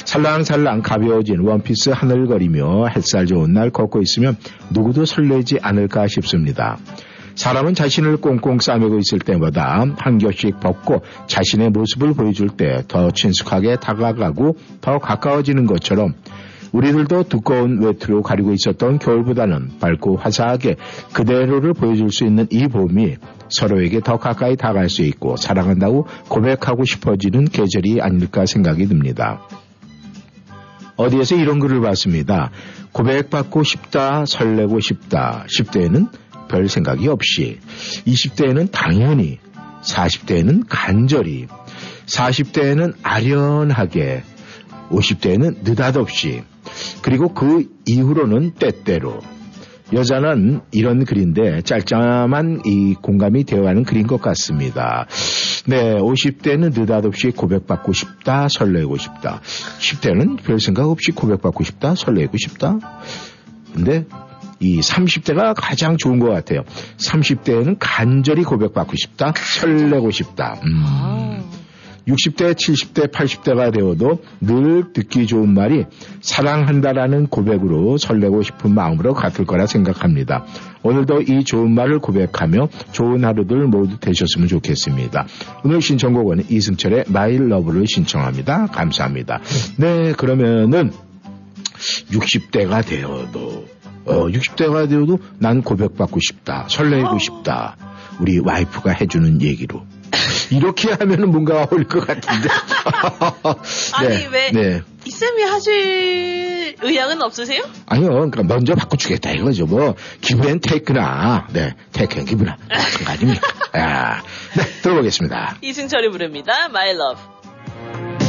살랑살랑 가벼워진 원피스 하늘거리며 햇살 좋은 날 걷고 있으면 누구도 설레지 않을까 싶습니다. 사람은 자신을 꽁꽁 싸매고 있을 때마다 한 겹씩 벗고 자신의 모습을 보여줄 때 더 친숙하게 다가가고 더 가까워지는 것처럼 우리들도 두꺼운 외투로 가리고 있었던 겨울보다는 밝고 화사하게 그대로를 보여줄 수 있는 이 봄이 서로에게 더 가까이 다가갈 수 있고 사랑한다고 고백하고 싶어지는 계절이 아닐까 생각이 듭니다. 어디에서 이런 글을 봤습니다. 고백받고 싶다, 설레고 싶다. 10대에는 별 생각이 없이, 20대에는 당연히, 40대에는 간절히, 40대에는 아련하게, 50대에는 느닷없이, 그리고 그 이후로는 때때로, 여자는 이런 글인데 짤짤한 이 공감이 되어가는 글인 것 같습니다. 네, 50대는 느닷없이 고백받고 싶다, 설레고 싶다. 10대는 별 생각 없이 고백받고 싶다, 설레고 싶다. 근데 이 30대가 가장 좋은 것 같아요. 30대에는 간절히 고백받고 싶다, 설레고 싶다. 음. 60대, 70대, 80대가 되어도 늘 듣기 좋은 말이 사랑한다라는 고백으로 설레고 싶은 마음으로 같을 거라 생각합니다. 오늘도 이 좋은 말을 고백하며 좋은 하루들 모두 되셨으면 좋겠습니다. 오늘 신청곡은 이승철의 My Love를 신청합니다. 감사합니다. 네, 그러면은 60대가 되어도 어, 60대가 되어도 난 고백받고 싶다. 설레고 싶다. 우리 와이프가 해주는 얘기로. 이렇게 하면은 뭔가 어울릴 것 같은데. 아니 왜 네. 이쌤이 하실 의향은 없으세요? 아니요. 그러니까 먼저 바꿔주겠다 이거죠. 뭐, give and take나, 네, take and give나. 마찬가지입니다. 아, 네, 들어보겠습니다. 이승철이 부릅니다. My Love.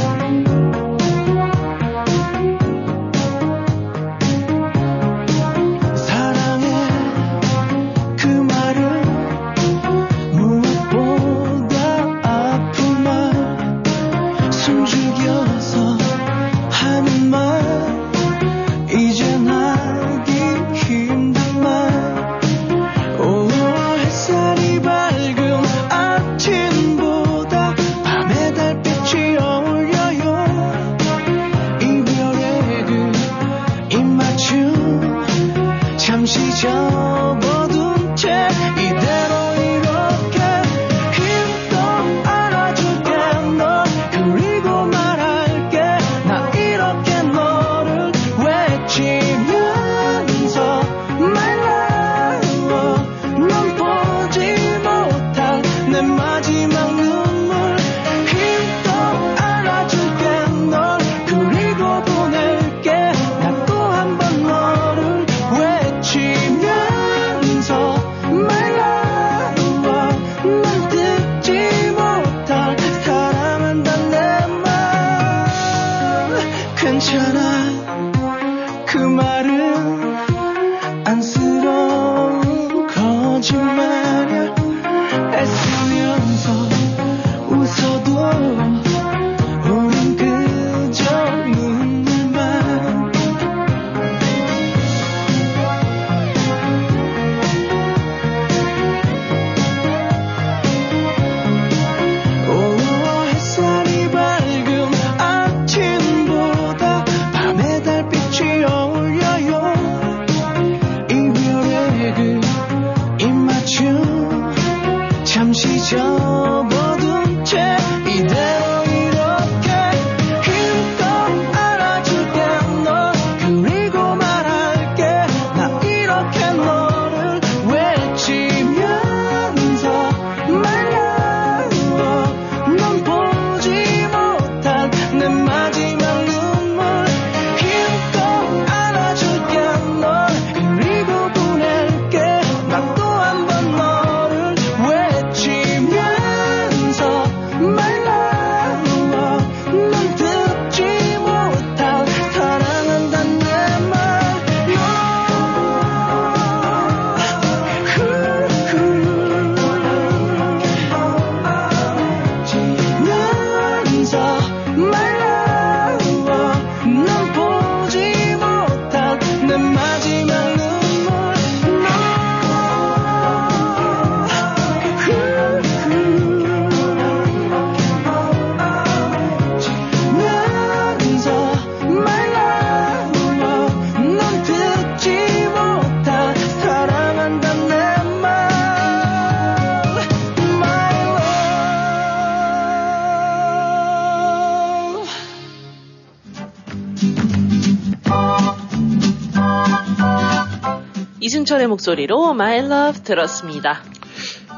이승철의 목소리로 My Love 들었습니다.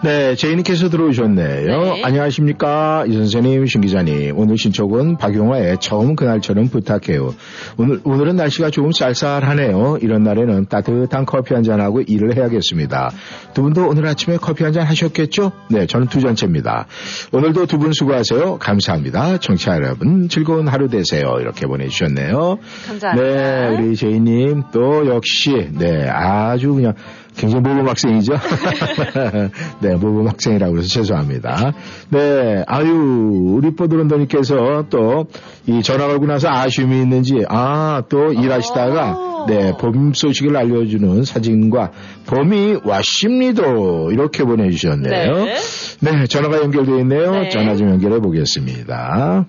네, 제이님께서 들어오셨네요. 네. 안녕하십니까. 이 선생님, 신 기자님. 오늘 신청은 박용화의 처음 그날처럼 부탁해요. 오늘, 오늘은 날씨가 조금 쌀쌀하네요. 이런 날에는 따뜻한 커피 한잔하고 일을 해야겠습니다. 두 분도 오늘 아침에 커피 한 잔 하셨겠죠? 네, 저는 두 잔째입니다. 오늘도 두 분 수고하세요. 감사합니다. 청취자 여러분, 즐거운 하루 되세요. 이렇게 보내주셨네요. 감사합니다. 네, 우리 제이님 또 역시, 네, 아주 그냥 굉장히 모범학생이죠? 네, 모범학생이라고 해서 죄송합니다. 네, 아유, 우리 뽀드런더님께서 또 이 전화 걸고 나서 아쉬움이 있는지, 아, 또 일하시다가, 네, 봄 소식을 알려주는 사진과 봄이 왔습니다. 이렇게 보내주셨네요. 네. 네, 전화가 연결되어 있네요. 네. 전화 좀 연결해 보겠습니다.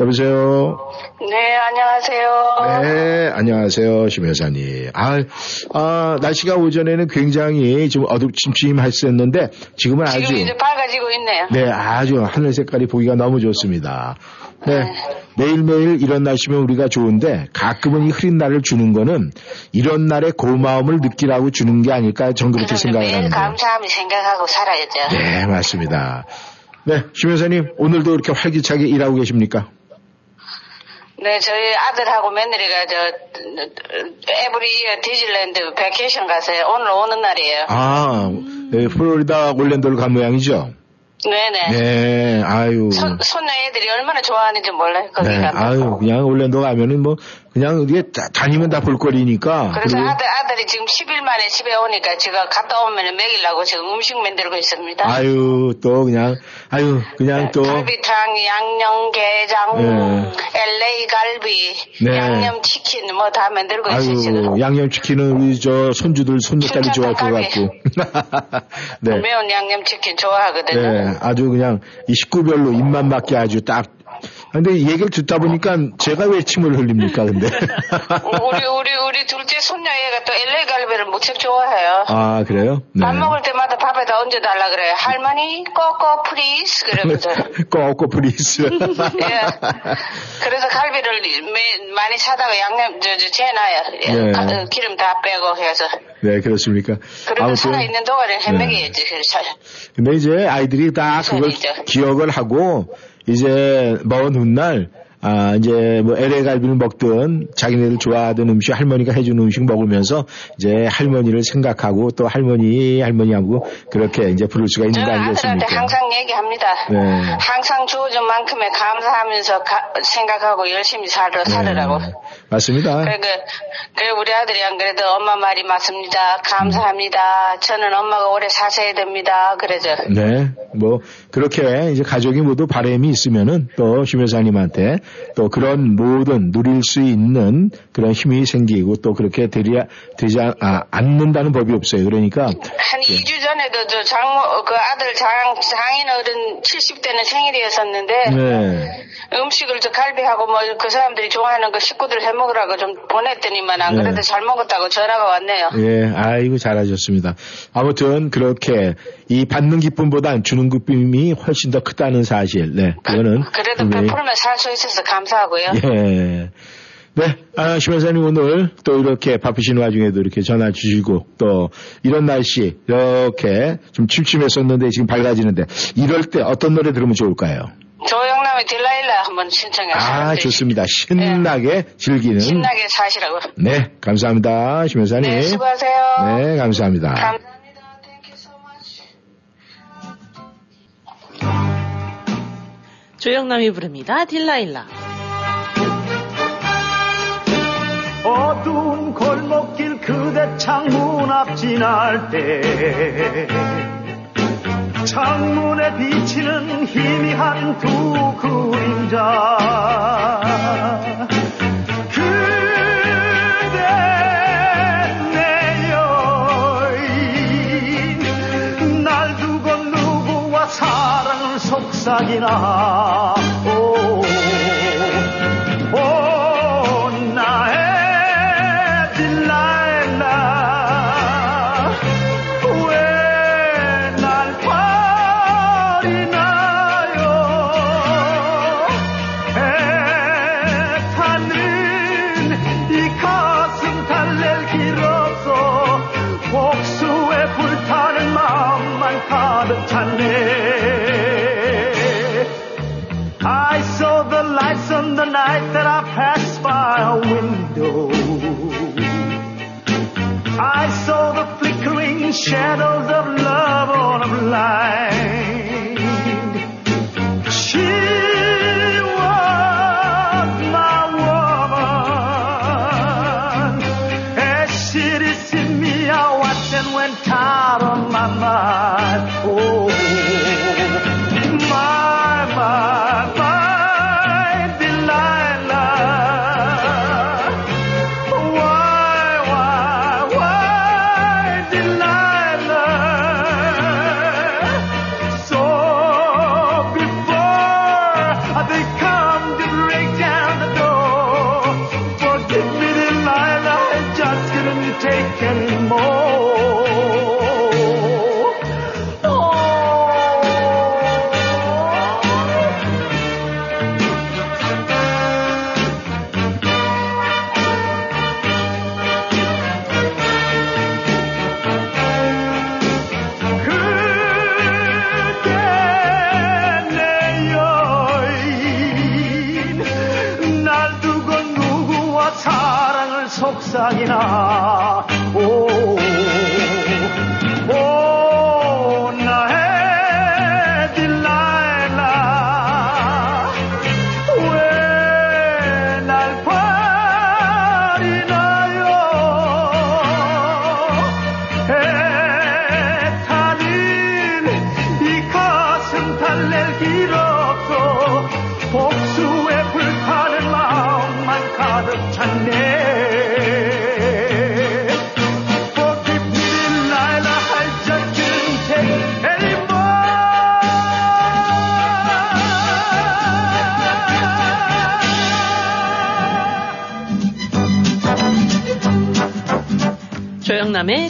여보세요? 네, 안녕하세요. 네, 안녕하세요, 심 여사님. 아, 아, 날씨가 오전에는 굉장히 좀 어둑침침했었는데, 지금은 아주, 지금 이제 밝아지고 있네요. 네, 아주 하늘 색깔이 보기가 너무 좋습니다. 네, 매일매일 이런 날씨면 우리가 좋은데, 가끔은 이 흐린 날을 주는 거는, 이런 날의 고마움을 느끼라고 주는 게 아닐까, 전 그렇게 생각을 하는데. 감사함이 생각하고 살아야죠. 네, 맞습니다. 네, 심 여사님, 오늘도 이렇게 활기차게 일하고 계십니까? 네, 저희 아들하고 며느리가 저 every Disneyland vacation 갔어요. 오늘 오는 날이에요. 아, 네, 플로리다 올랜도를 간 모양이죠? 네네. 네, 아유. 손, 손녀 애들이 얼마나 좋아하는지 몰라요. 거기 네, 가면. 아유, 그냥 올랜도 가면은 뭐, 그냥 이게 다- 다니면 다 볼거리니까. 그래서 아들, 아들이 지금 10일 만에 집에 오니까 제가 갔다 오면 먹이려고 지금 음식 만들고 있습니다. 아유, 또 그냥, 아유, 그냥 또. 갈비탕, 양념 게장, 네. LA 갈비, 네. 양념 치킨 뭐 다 만들고 있어요 지금. 아유, 양념치킨은 우리 저 손주들, 손녀딸이 좋아할 것. 같고. 네. 매운 양념 치킨 좋아하거든요. 네, 아주 그냥 이 식구별로 입맛 맞게 아주 딱 근데 얘기를 듣다 보니까 제가 왜 침을 흘립니까, 근데? 우리 우리 우리 둘째 손녀 애가 또 LA 갈비를 무척 좋아해요. 아, 그래요? 네. 밥 먹을 때마다 밥에다 얹어 달라 그래. 할머니 꼬꼬 please 그러면서. 꼬꼬 please. 예. 그래서 갈비를 매- 많이 사다가 양념 저 저 재놔요. 예, 네. 가- 어, 기름 다 빼고 해서. 네, 그렇습니까? 그러면 살아있는 동안에 네. 해먹여야지. 그래서 근데 이제 아이들이 다 그걸. 기억을 하고 이제 먼 훗날 아 이제 뭐 LA 갈비를 먹든 자기네들 좋아하던 음식 할머니가 해준 음식 먹으면서 이제 할머니를 생각하고 또 할머니 할머니하고 그렇게 이제 부를 수가 있는 거 저는 아니겠습니까? 항상 얘기합니다. 네. 항상 주어진 만큼에 감사하면서 가- 생각하고 열심히 살아, 살으라고. 네, 맞습니다. 그래, 그, 그래, 우리 아들이 안 그래도 엄마 말이 맞습니다. 감사합니다. 저는 엄마가 오래 사셔야 됩니다. 그러죠. 네, 뭐 그렇게 이제 가족이 모두 바람이 있으면은 또 심여사님한테 또 그런 모든 누릴 수 있는 그런 힘이 생기고 또 그렇게 되리 되지 않- 아, 않는다는 법이 없어요. 그러니까 한 2주 전에도 저 장모, 그 아들 장, 장인 어른 70대는 생일이었었는데, 네, 음식을 저 갈비하고 뭐 그 사람들이 좋아하는 그 식구들 해 먹으라고 좀 보냈더니만 안 네. 그래도 잘 먹었다고 전화가 왔네요. 예, 아이고 잘하셨습니다. 아무튼 그렇게 이 받는 기쁨보단 주는 기쁨이 훨씬 더 크다는 사실. 네, 그거는 그래도 분명히- 베풀면 살 수 있어서 감사하고요. 예. 네, 아, 심현사님 오늘 또 이렇게 바쁘신 와중에도 이렇게 전화 주시고 또 이런 날씨 이렇게 좀 침침했었는데 지금 밝아지는데 이럴 때 어떤 노래 들으면 좋을까요? 조영남의 딜라일라 한번 신청했어요. 아, 좋습니다. 신나게 즐기는. 신나게 사시라고. 네, 감사합니다. 심현사님. 네, 수고하세요. 네, 감사합니다. 감- 조영남이 부릅니다. 딜라일라. 어두운 골목길 그대 창문 앞 지날 때 창문에 비치는 희미한 두 그림자 사 shadows of love or of life.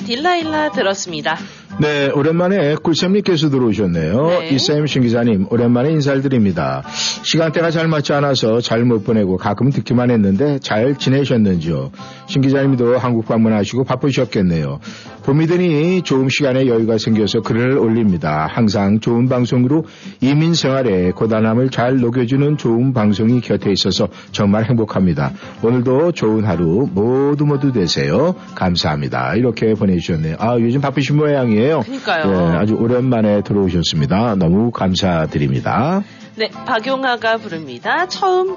딜라일라 들었습니다. 네, 오랜만에 꿀쌤님께서 들어오셨네요. 네. 이쌤 신 기자님, 오랜만에 인사를 드립니다. 시간대가 잘 맞지 않아서 잘 못 보내고 가끔 듣기만 했는데 잘 지내셨는지요? 신 기자님도 한국 방문하시고 바쁘셨겠네요. 봄이 되니 좋은 시간에 여유가 생겨서 글을 올립니다. 항상 좋은 방송으로 이민 생활에 고단함을 잘 녹여주는 좋은 방송이 곁에 있어서 정말 행복합니다. 오늘도 좋은 하루 모두 모두 되세요. 감사합니다. 이렇게 보내주셨네요. 아, 요즘 바쁘신 모양이에요. 그러니까요. 네, 아주 오랜만에 들어오셨습니다. 너무 감사드립니다. 네, 박용아가 부릅니다. 처음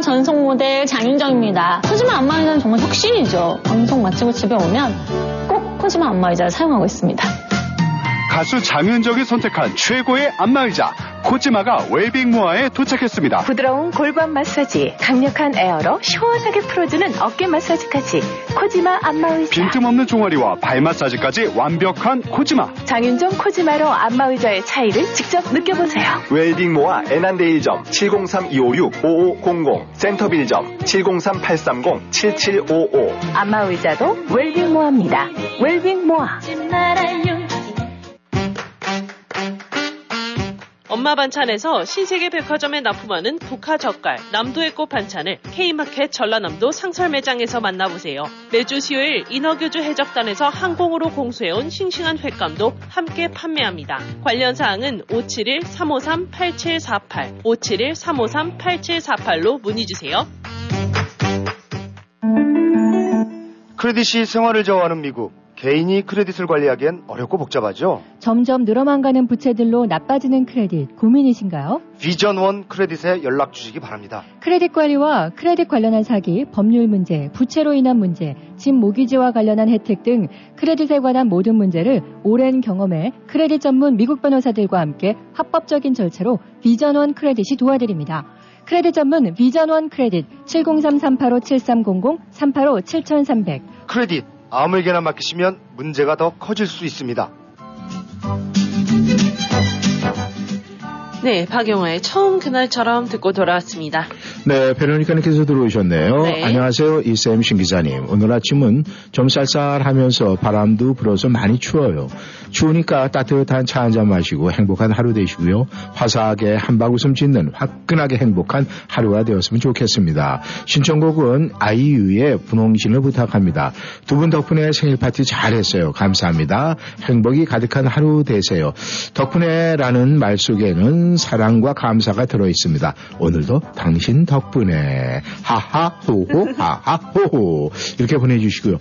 전속 모델 장윤정입니다. 코지마 안마의자는 정말 혁신이죠. 방송 마치고 집에 오면 꼭 코지마 안마의자를 사용하고 있습니다. 가수 장윤정이 선택한 최고의 안마의자 코지마가 웰빙 모아에 도착했습니다. 부드러운 골반 마사지, 강력한 에어로 시원하게 풀어주는 어깨 마사지까지 코지마 안마의자. 빈틈없는 종아리와 발 마사지까지 완벽한 코지마. 장윤정 코지마로 안마의자의 차이를 직접 느껴보세요. 웰빙 모아 애난데일점 703-256-5500 센터빌점 703-830-7755 안마의자도 웰빙 모아입니다. 웰빙 모아. 엄마 반찬에서 신세계 백화점에 납품하는 독화 젓갈, 남도의 꽃 반찬을 K마켓 전라남도 상설 매장에서 만나보세요. 매주 수요일 인어교주 해적단에서 항공으로 공수해온 싱싱한 횟감도 함께 판매합니다. 관련 사항은 571-353-8748, 571-353-8748로 문의주세요. 크레딧이 생활을 저하는 미국. 개인이 크레딧을 관리하기엔 어렵고 복잡하죠. 점점 늘어만 가는 부채들로 나빠지는 크레딧 고민이신가요? 비전원 크레딧에 연락 주시기 바랍니다. 크레딧 관리와 크레딧 관련한 사기, 법률 문제, 부채로 인한 문제, 집 모기지와 관련한 혜택 등 크레딧에 관한 모든 문제를 오랜 경험에 크레딧 전문 미국 변호사들과 함께 합법적인 절차로 비전원 크레딧이 도와드립니다. 크레딧 전문 비전원 크레딧 703-385-7300, 385-7300 크레딧 아무에게나 맡기시면 문제가 더 커질 수 있습니다. 네, 박영화의 처음 그날처럼 듣고 돌아왔습니다. 네, 베로니카님께서 들어오셨네요. 네. 안녕하세요, 이쌤 신 기자님. 오늘 아침은 좀 쌀쌀하면서 바람도 불어서 많이 추워요. 추우니까 따뜻한 차 한잔 마시고 행복한 하루 되시고요. 화사하게 한바구음 짓는 화끈하게 행복한 하루가 되었으면 좋겠습니다. 신청곡은 아이유의 분홍신을 부탁합니다. 두 분 덕분에 생일 파티 잘했어요. 감사합니다. 행복이 가득한 하루 되세요. 덕분에라는 말 속에는 사랑과 감사가 들어 있습니다. 오늘도 당신 덕분에 하하호호 하하호호 이렇게 보내주시고요.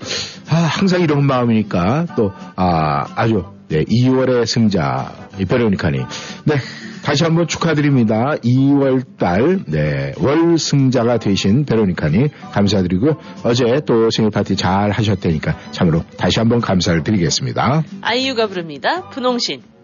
아, 항상 이런 마음이니까 또 아, 아주 네, 2월의 승자 이 베로니카니 네 다시 한번 축하드립니다. 2월달 네, 월 승자가 되신 베로니카니 감사드리고요. 어제 또 생일 파티 잘 하셨다니까 참으로 다시 한번 감사를 드리겠습니다. 아이유가 부릅니다. 분홍신.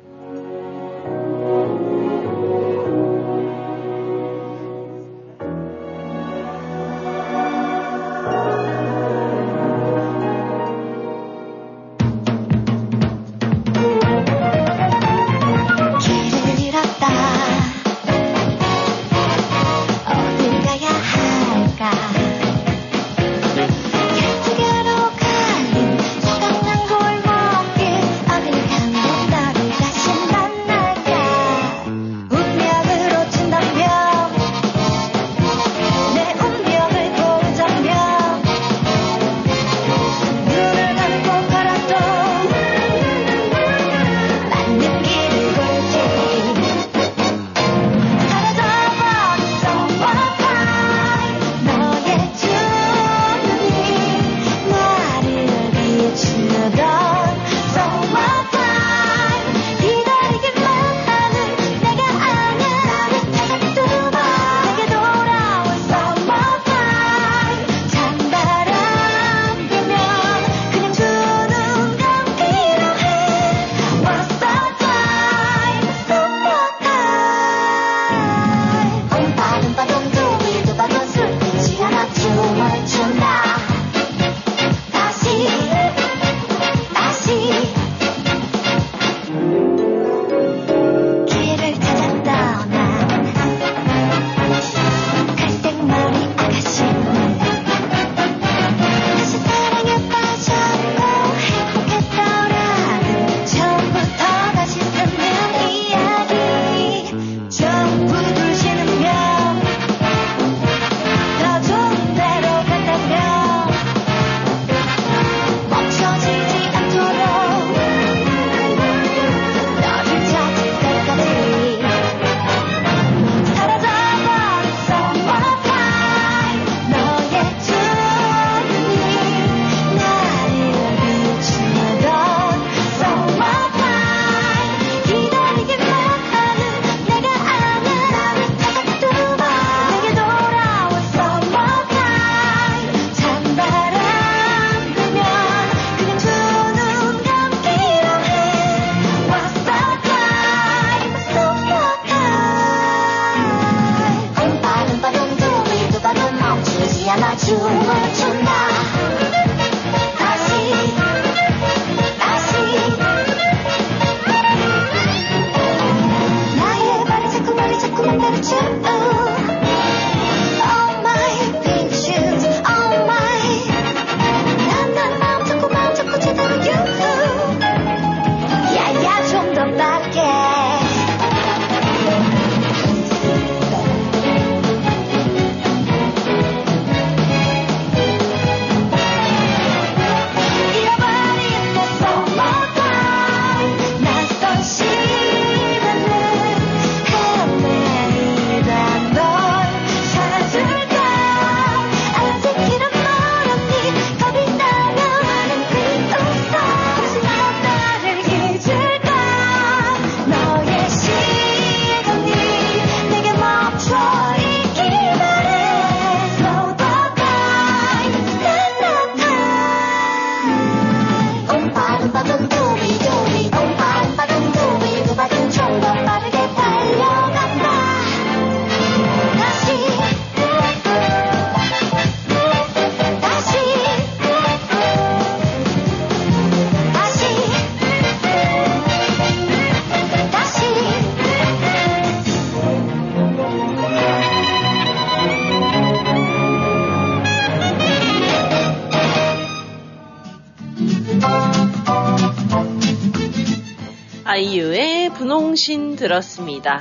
들었습니다.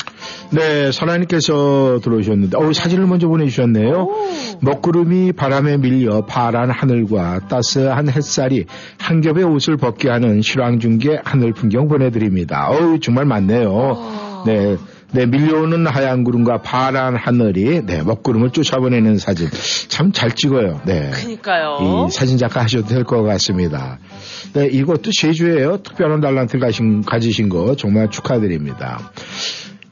네, 선아님께서 들어오셨는데, 어, 사진을 먼저 보내주셨네요. 먹구름이 바람에 밀려 파란 하늘과 따스한 햇살이 한 겹의 옷을 벗게 하는 실황중계 하늘 풍경 보내드립니다. 어우, 정말 많네요. 네. 네, 밀려오는 하얀 구름과 파란 하늘이, 네, 먹구름을 쫓아보내는 사진. 참 잘 찍어요. 네. 그니까요. 이 사진 작가 하셔도 될 것 같습니다. 네, 이것도 제주예요. 특별한 달란트 가신, 가지신 거 정말 축하드립니다.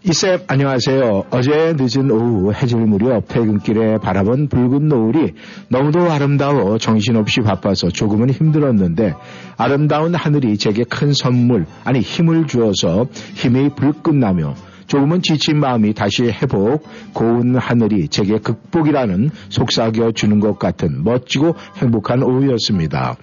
이쌤 안녕하세요. 어제 늦은 오후 해질 무렵 퇴근길에 바라본 붉은 노을이 너무도 아름다워 정신없이 바빠서 조금은 힘들었는데 아름다운 하늘이 제게 큰 선물 아니 힘을 주어서 힘이 불끈나며 조금은 지친 마음이 다시 회복, 고운 하늘이 제게 극복이라는 속삭여 주는 것 같은 멋지고 행복한 오후였습니다.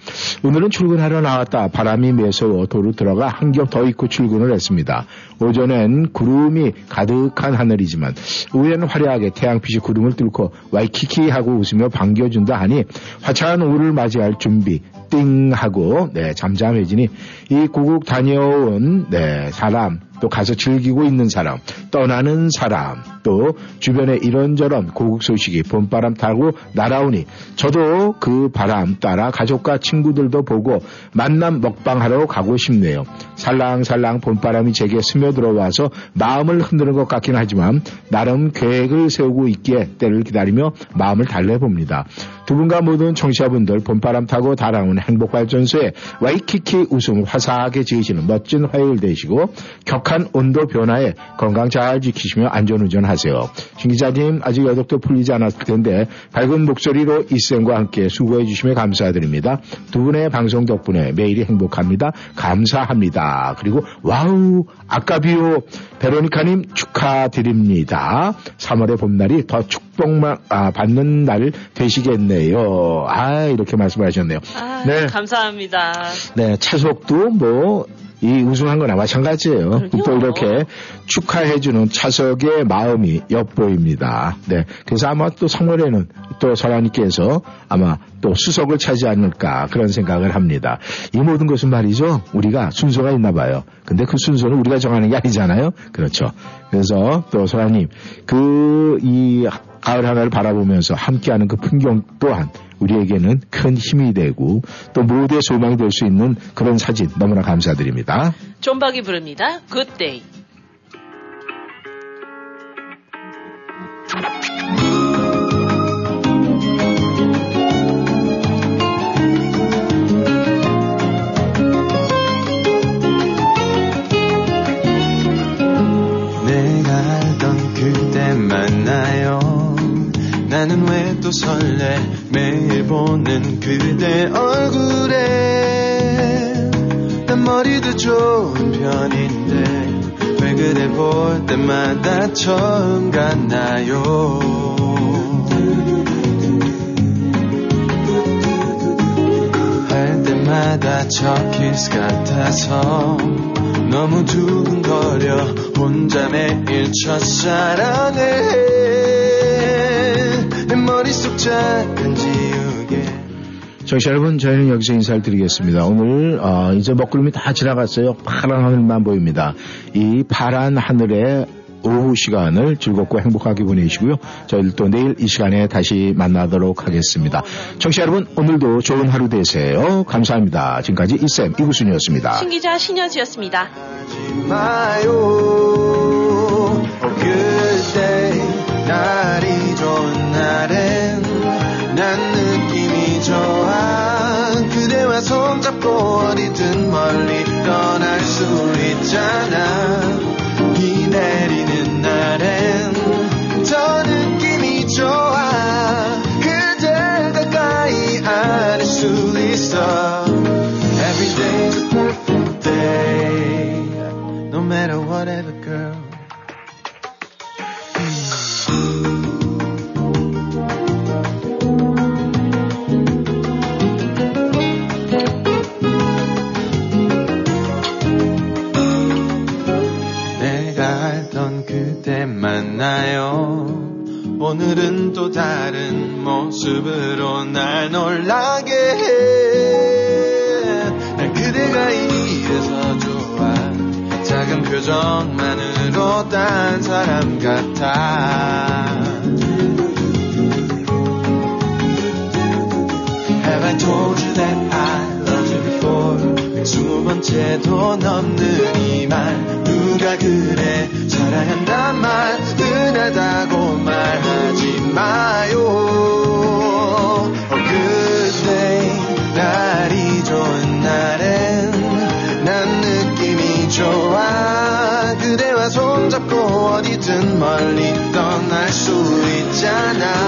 오늘은 출근하러 나왔다 바람이 매서워 도로 들어가 한 겹 더 입고 출근을 했습니다. 오전엔 구름이 가득한 하늘이지만 오후에는 화려하게 태양빛이 구름을 뚫고 와이키키 하고 웃으며 반겨준다 하니 화창한 오후를 맞이할 준비 띵 하고 네 잠잠해지니 이 고국 다녀온 네 사람 또 가서 즐기고 있는 사람 떠나는 사람 또 주변에 이런저런 고국 소식이 봄바람 타고 날아오니 저도 그 바람 따라 가족과 친구들도 보고 만남 먹방하러 가고 싶네요. 살랑살랑 봄바람이 제게 스며들어와서 마음을 흔드는 것 같긴 하지만 나름 계획을 세우고 있기에 때를 기다리며 마음을 달래봅니다. 두 분과 모든 청취자분들 봄바람 타고 달아오는 행복발전소에 와이키키 웃음 화사하게 지으시는 멋진 화요일 되시고 격한 온도 변화에 건강 잘 지키시며 안전운전하세요. 신 기자님 아직 여독도 풀리지 않았을 텐데 밝은 목소리로 이쌤과 함께 수고해 주시며 감사드립니다. 두 분의 방송 덕분에 매일이 행복합니다. 감사합니다. 그리고 wow 아까비오 베로니카님 축하드립니다. 3월의 봄날이 더 축복만 아, 받는 날 되시겠네요. 아 이렇게 말씀하셨네요. 아, 네. 감사합니다. 네, 차석도 뭐, 이 우승한 거나 마찬가지예요. 또 이렇게 축하해주는 차석의 마음이 엿보입니다. 네. 그래서 아마 또 3월에는 또 설아님께서 아마 또 수석을 차지 않을까 그런 생각을 합니다. 이 모든 것은 말이죠. 우리가 순서가 있나 봐요. 근데 그 순서는 우리가 정하는 게 아니잖아요. 그렇죠. 그래서 또 설아님, 그, 이 가을 하나를 바라보면서 함께하는 그 풍경 또한 우리에게는 큰 힘이 되고 또 모두의 소망이 될 수 있는 그런 사진 너무나 감사드립니다. 존박이 부릅니다. 굿데 나는 왜 또 설레? 매일 보는 그대 얼굴에 난 머리도 좋은 편인데 왜 그대 볼 때마다 처음 같나요? 할 때마다 첫 키스 같아서 너무 두근거려 혼자 매일 첫사랑을 해 내 머릿속 작은 지우개 청취자 여러분, 저희는 여기서 인사를 드리겠습니다. 오늘, 어, 이제 먹구름이 다 지나갔어요. 파란 하늘만 보입니다. 이 파란 하늘에 오후 시간을 즐겁고 행복하게 보내시고요. 저희들 또 내일 이 시간에 다시 만나도록 하겠습니다. 청취자 여러분, 오늘도 좋은 하루 되세요. 감사합니다. 지금까지 이쌤 이구순이었습니다. 신기자 신여지였습니다. 날이 좋은 날엔 난 느낌이 좋아. 그대와 손잡고 어디든 멀리 떠날 수 있잖아. 비 내리는 날엔 더 느낌이 좋아. 그대 가까이 안을 수 있어. Every day's a perfect day. No matter whatever girl 만나요. 오늘은 또 다른 모습으로 날 놀라게 해. 난 그대가 이래서 좋아. 작은 표정만으로 딴 사람 같아. 20번째도 넘는 이 말. 누가 그래? 사랑한단 말. 흔하다고 말하지 마요. good day 날이 좋은 날엔 난 느낌이 좋아. 그대와 손잡고 어디든 멀리 떠날 수 있잖아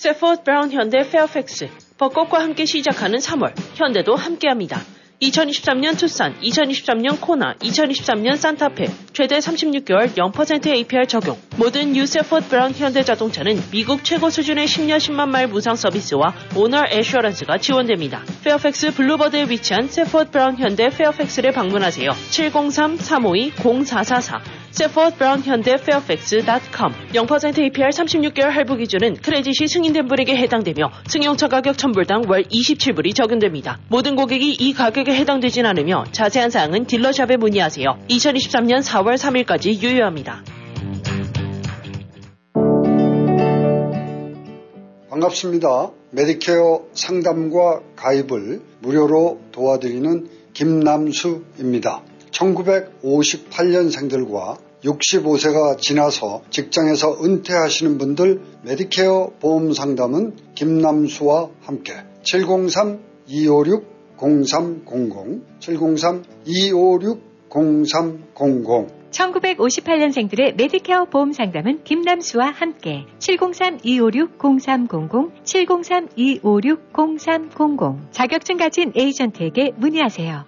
Safford Brown 현대 페어팩스 벚꽃과 함께 시작하는 3월 현대도 함께합니다. 2023년 투싼, 2023년 코나, 2023년 산타페 최대 36개월 0% APR 적용. 모든 유 Safford Brown 현대 자동차는 미국 최고 수준의 10년 10만 마일 무상 서비스와 owner assurance가 지원됩니다. 페어팩스 Boulevard에 위치한 Safford Brown 현대 페어팩스를 방문하세요. 703-352-0444 Safford Brown 현대 페어팩스.com 0% APR 36개월 할부 기준은 credit이 승인된 분에게 해당되며 승용차 가격 천불당 월 27불이 적용됩니다. 모든 고객이 이 가격에 해당되진 않으며 자세한 사항은 딜러샵에 문의하세요. 2023년 4월 3일까지 유효합니다. 반갑습니다. 메디케어 상담과 가입을 무료로 도와드리는 김남수입니다. 1958년생들과 65세가 지나서 직장에서 은퇴하시는 분들 메디케어 보험 상담은 김남수와 함께 703-256-0300 703-256-0300 1958년생들의 메디케어 보험 상담은 김남수와 함께 703-256-0300, 703-256-0300 자격증 가진 에이전트에게 문의하세요.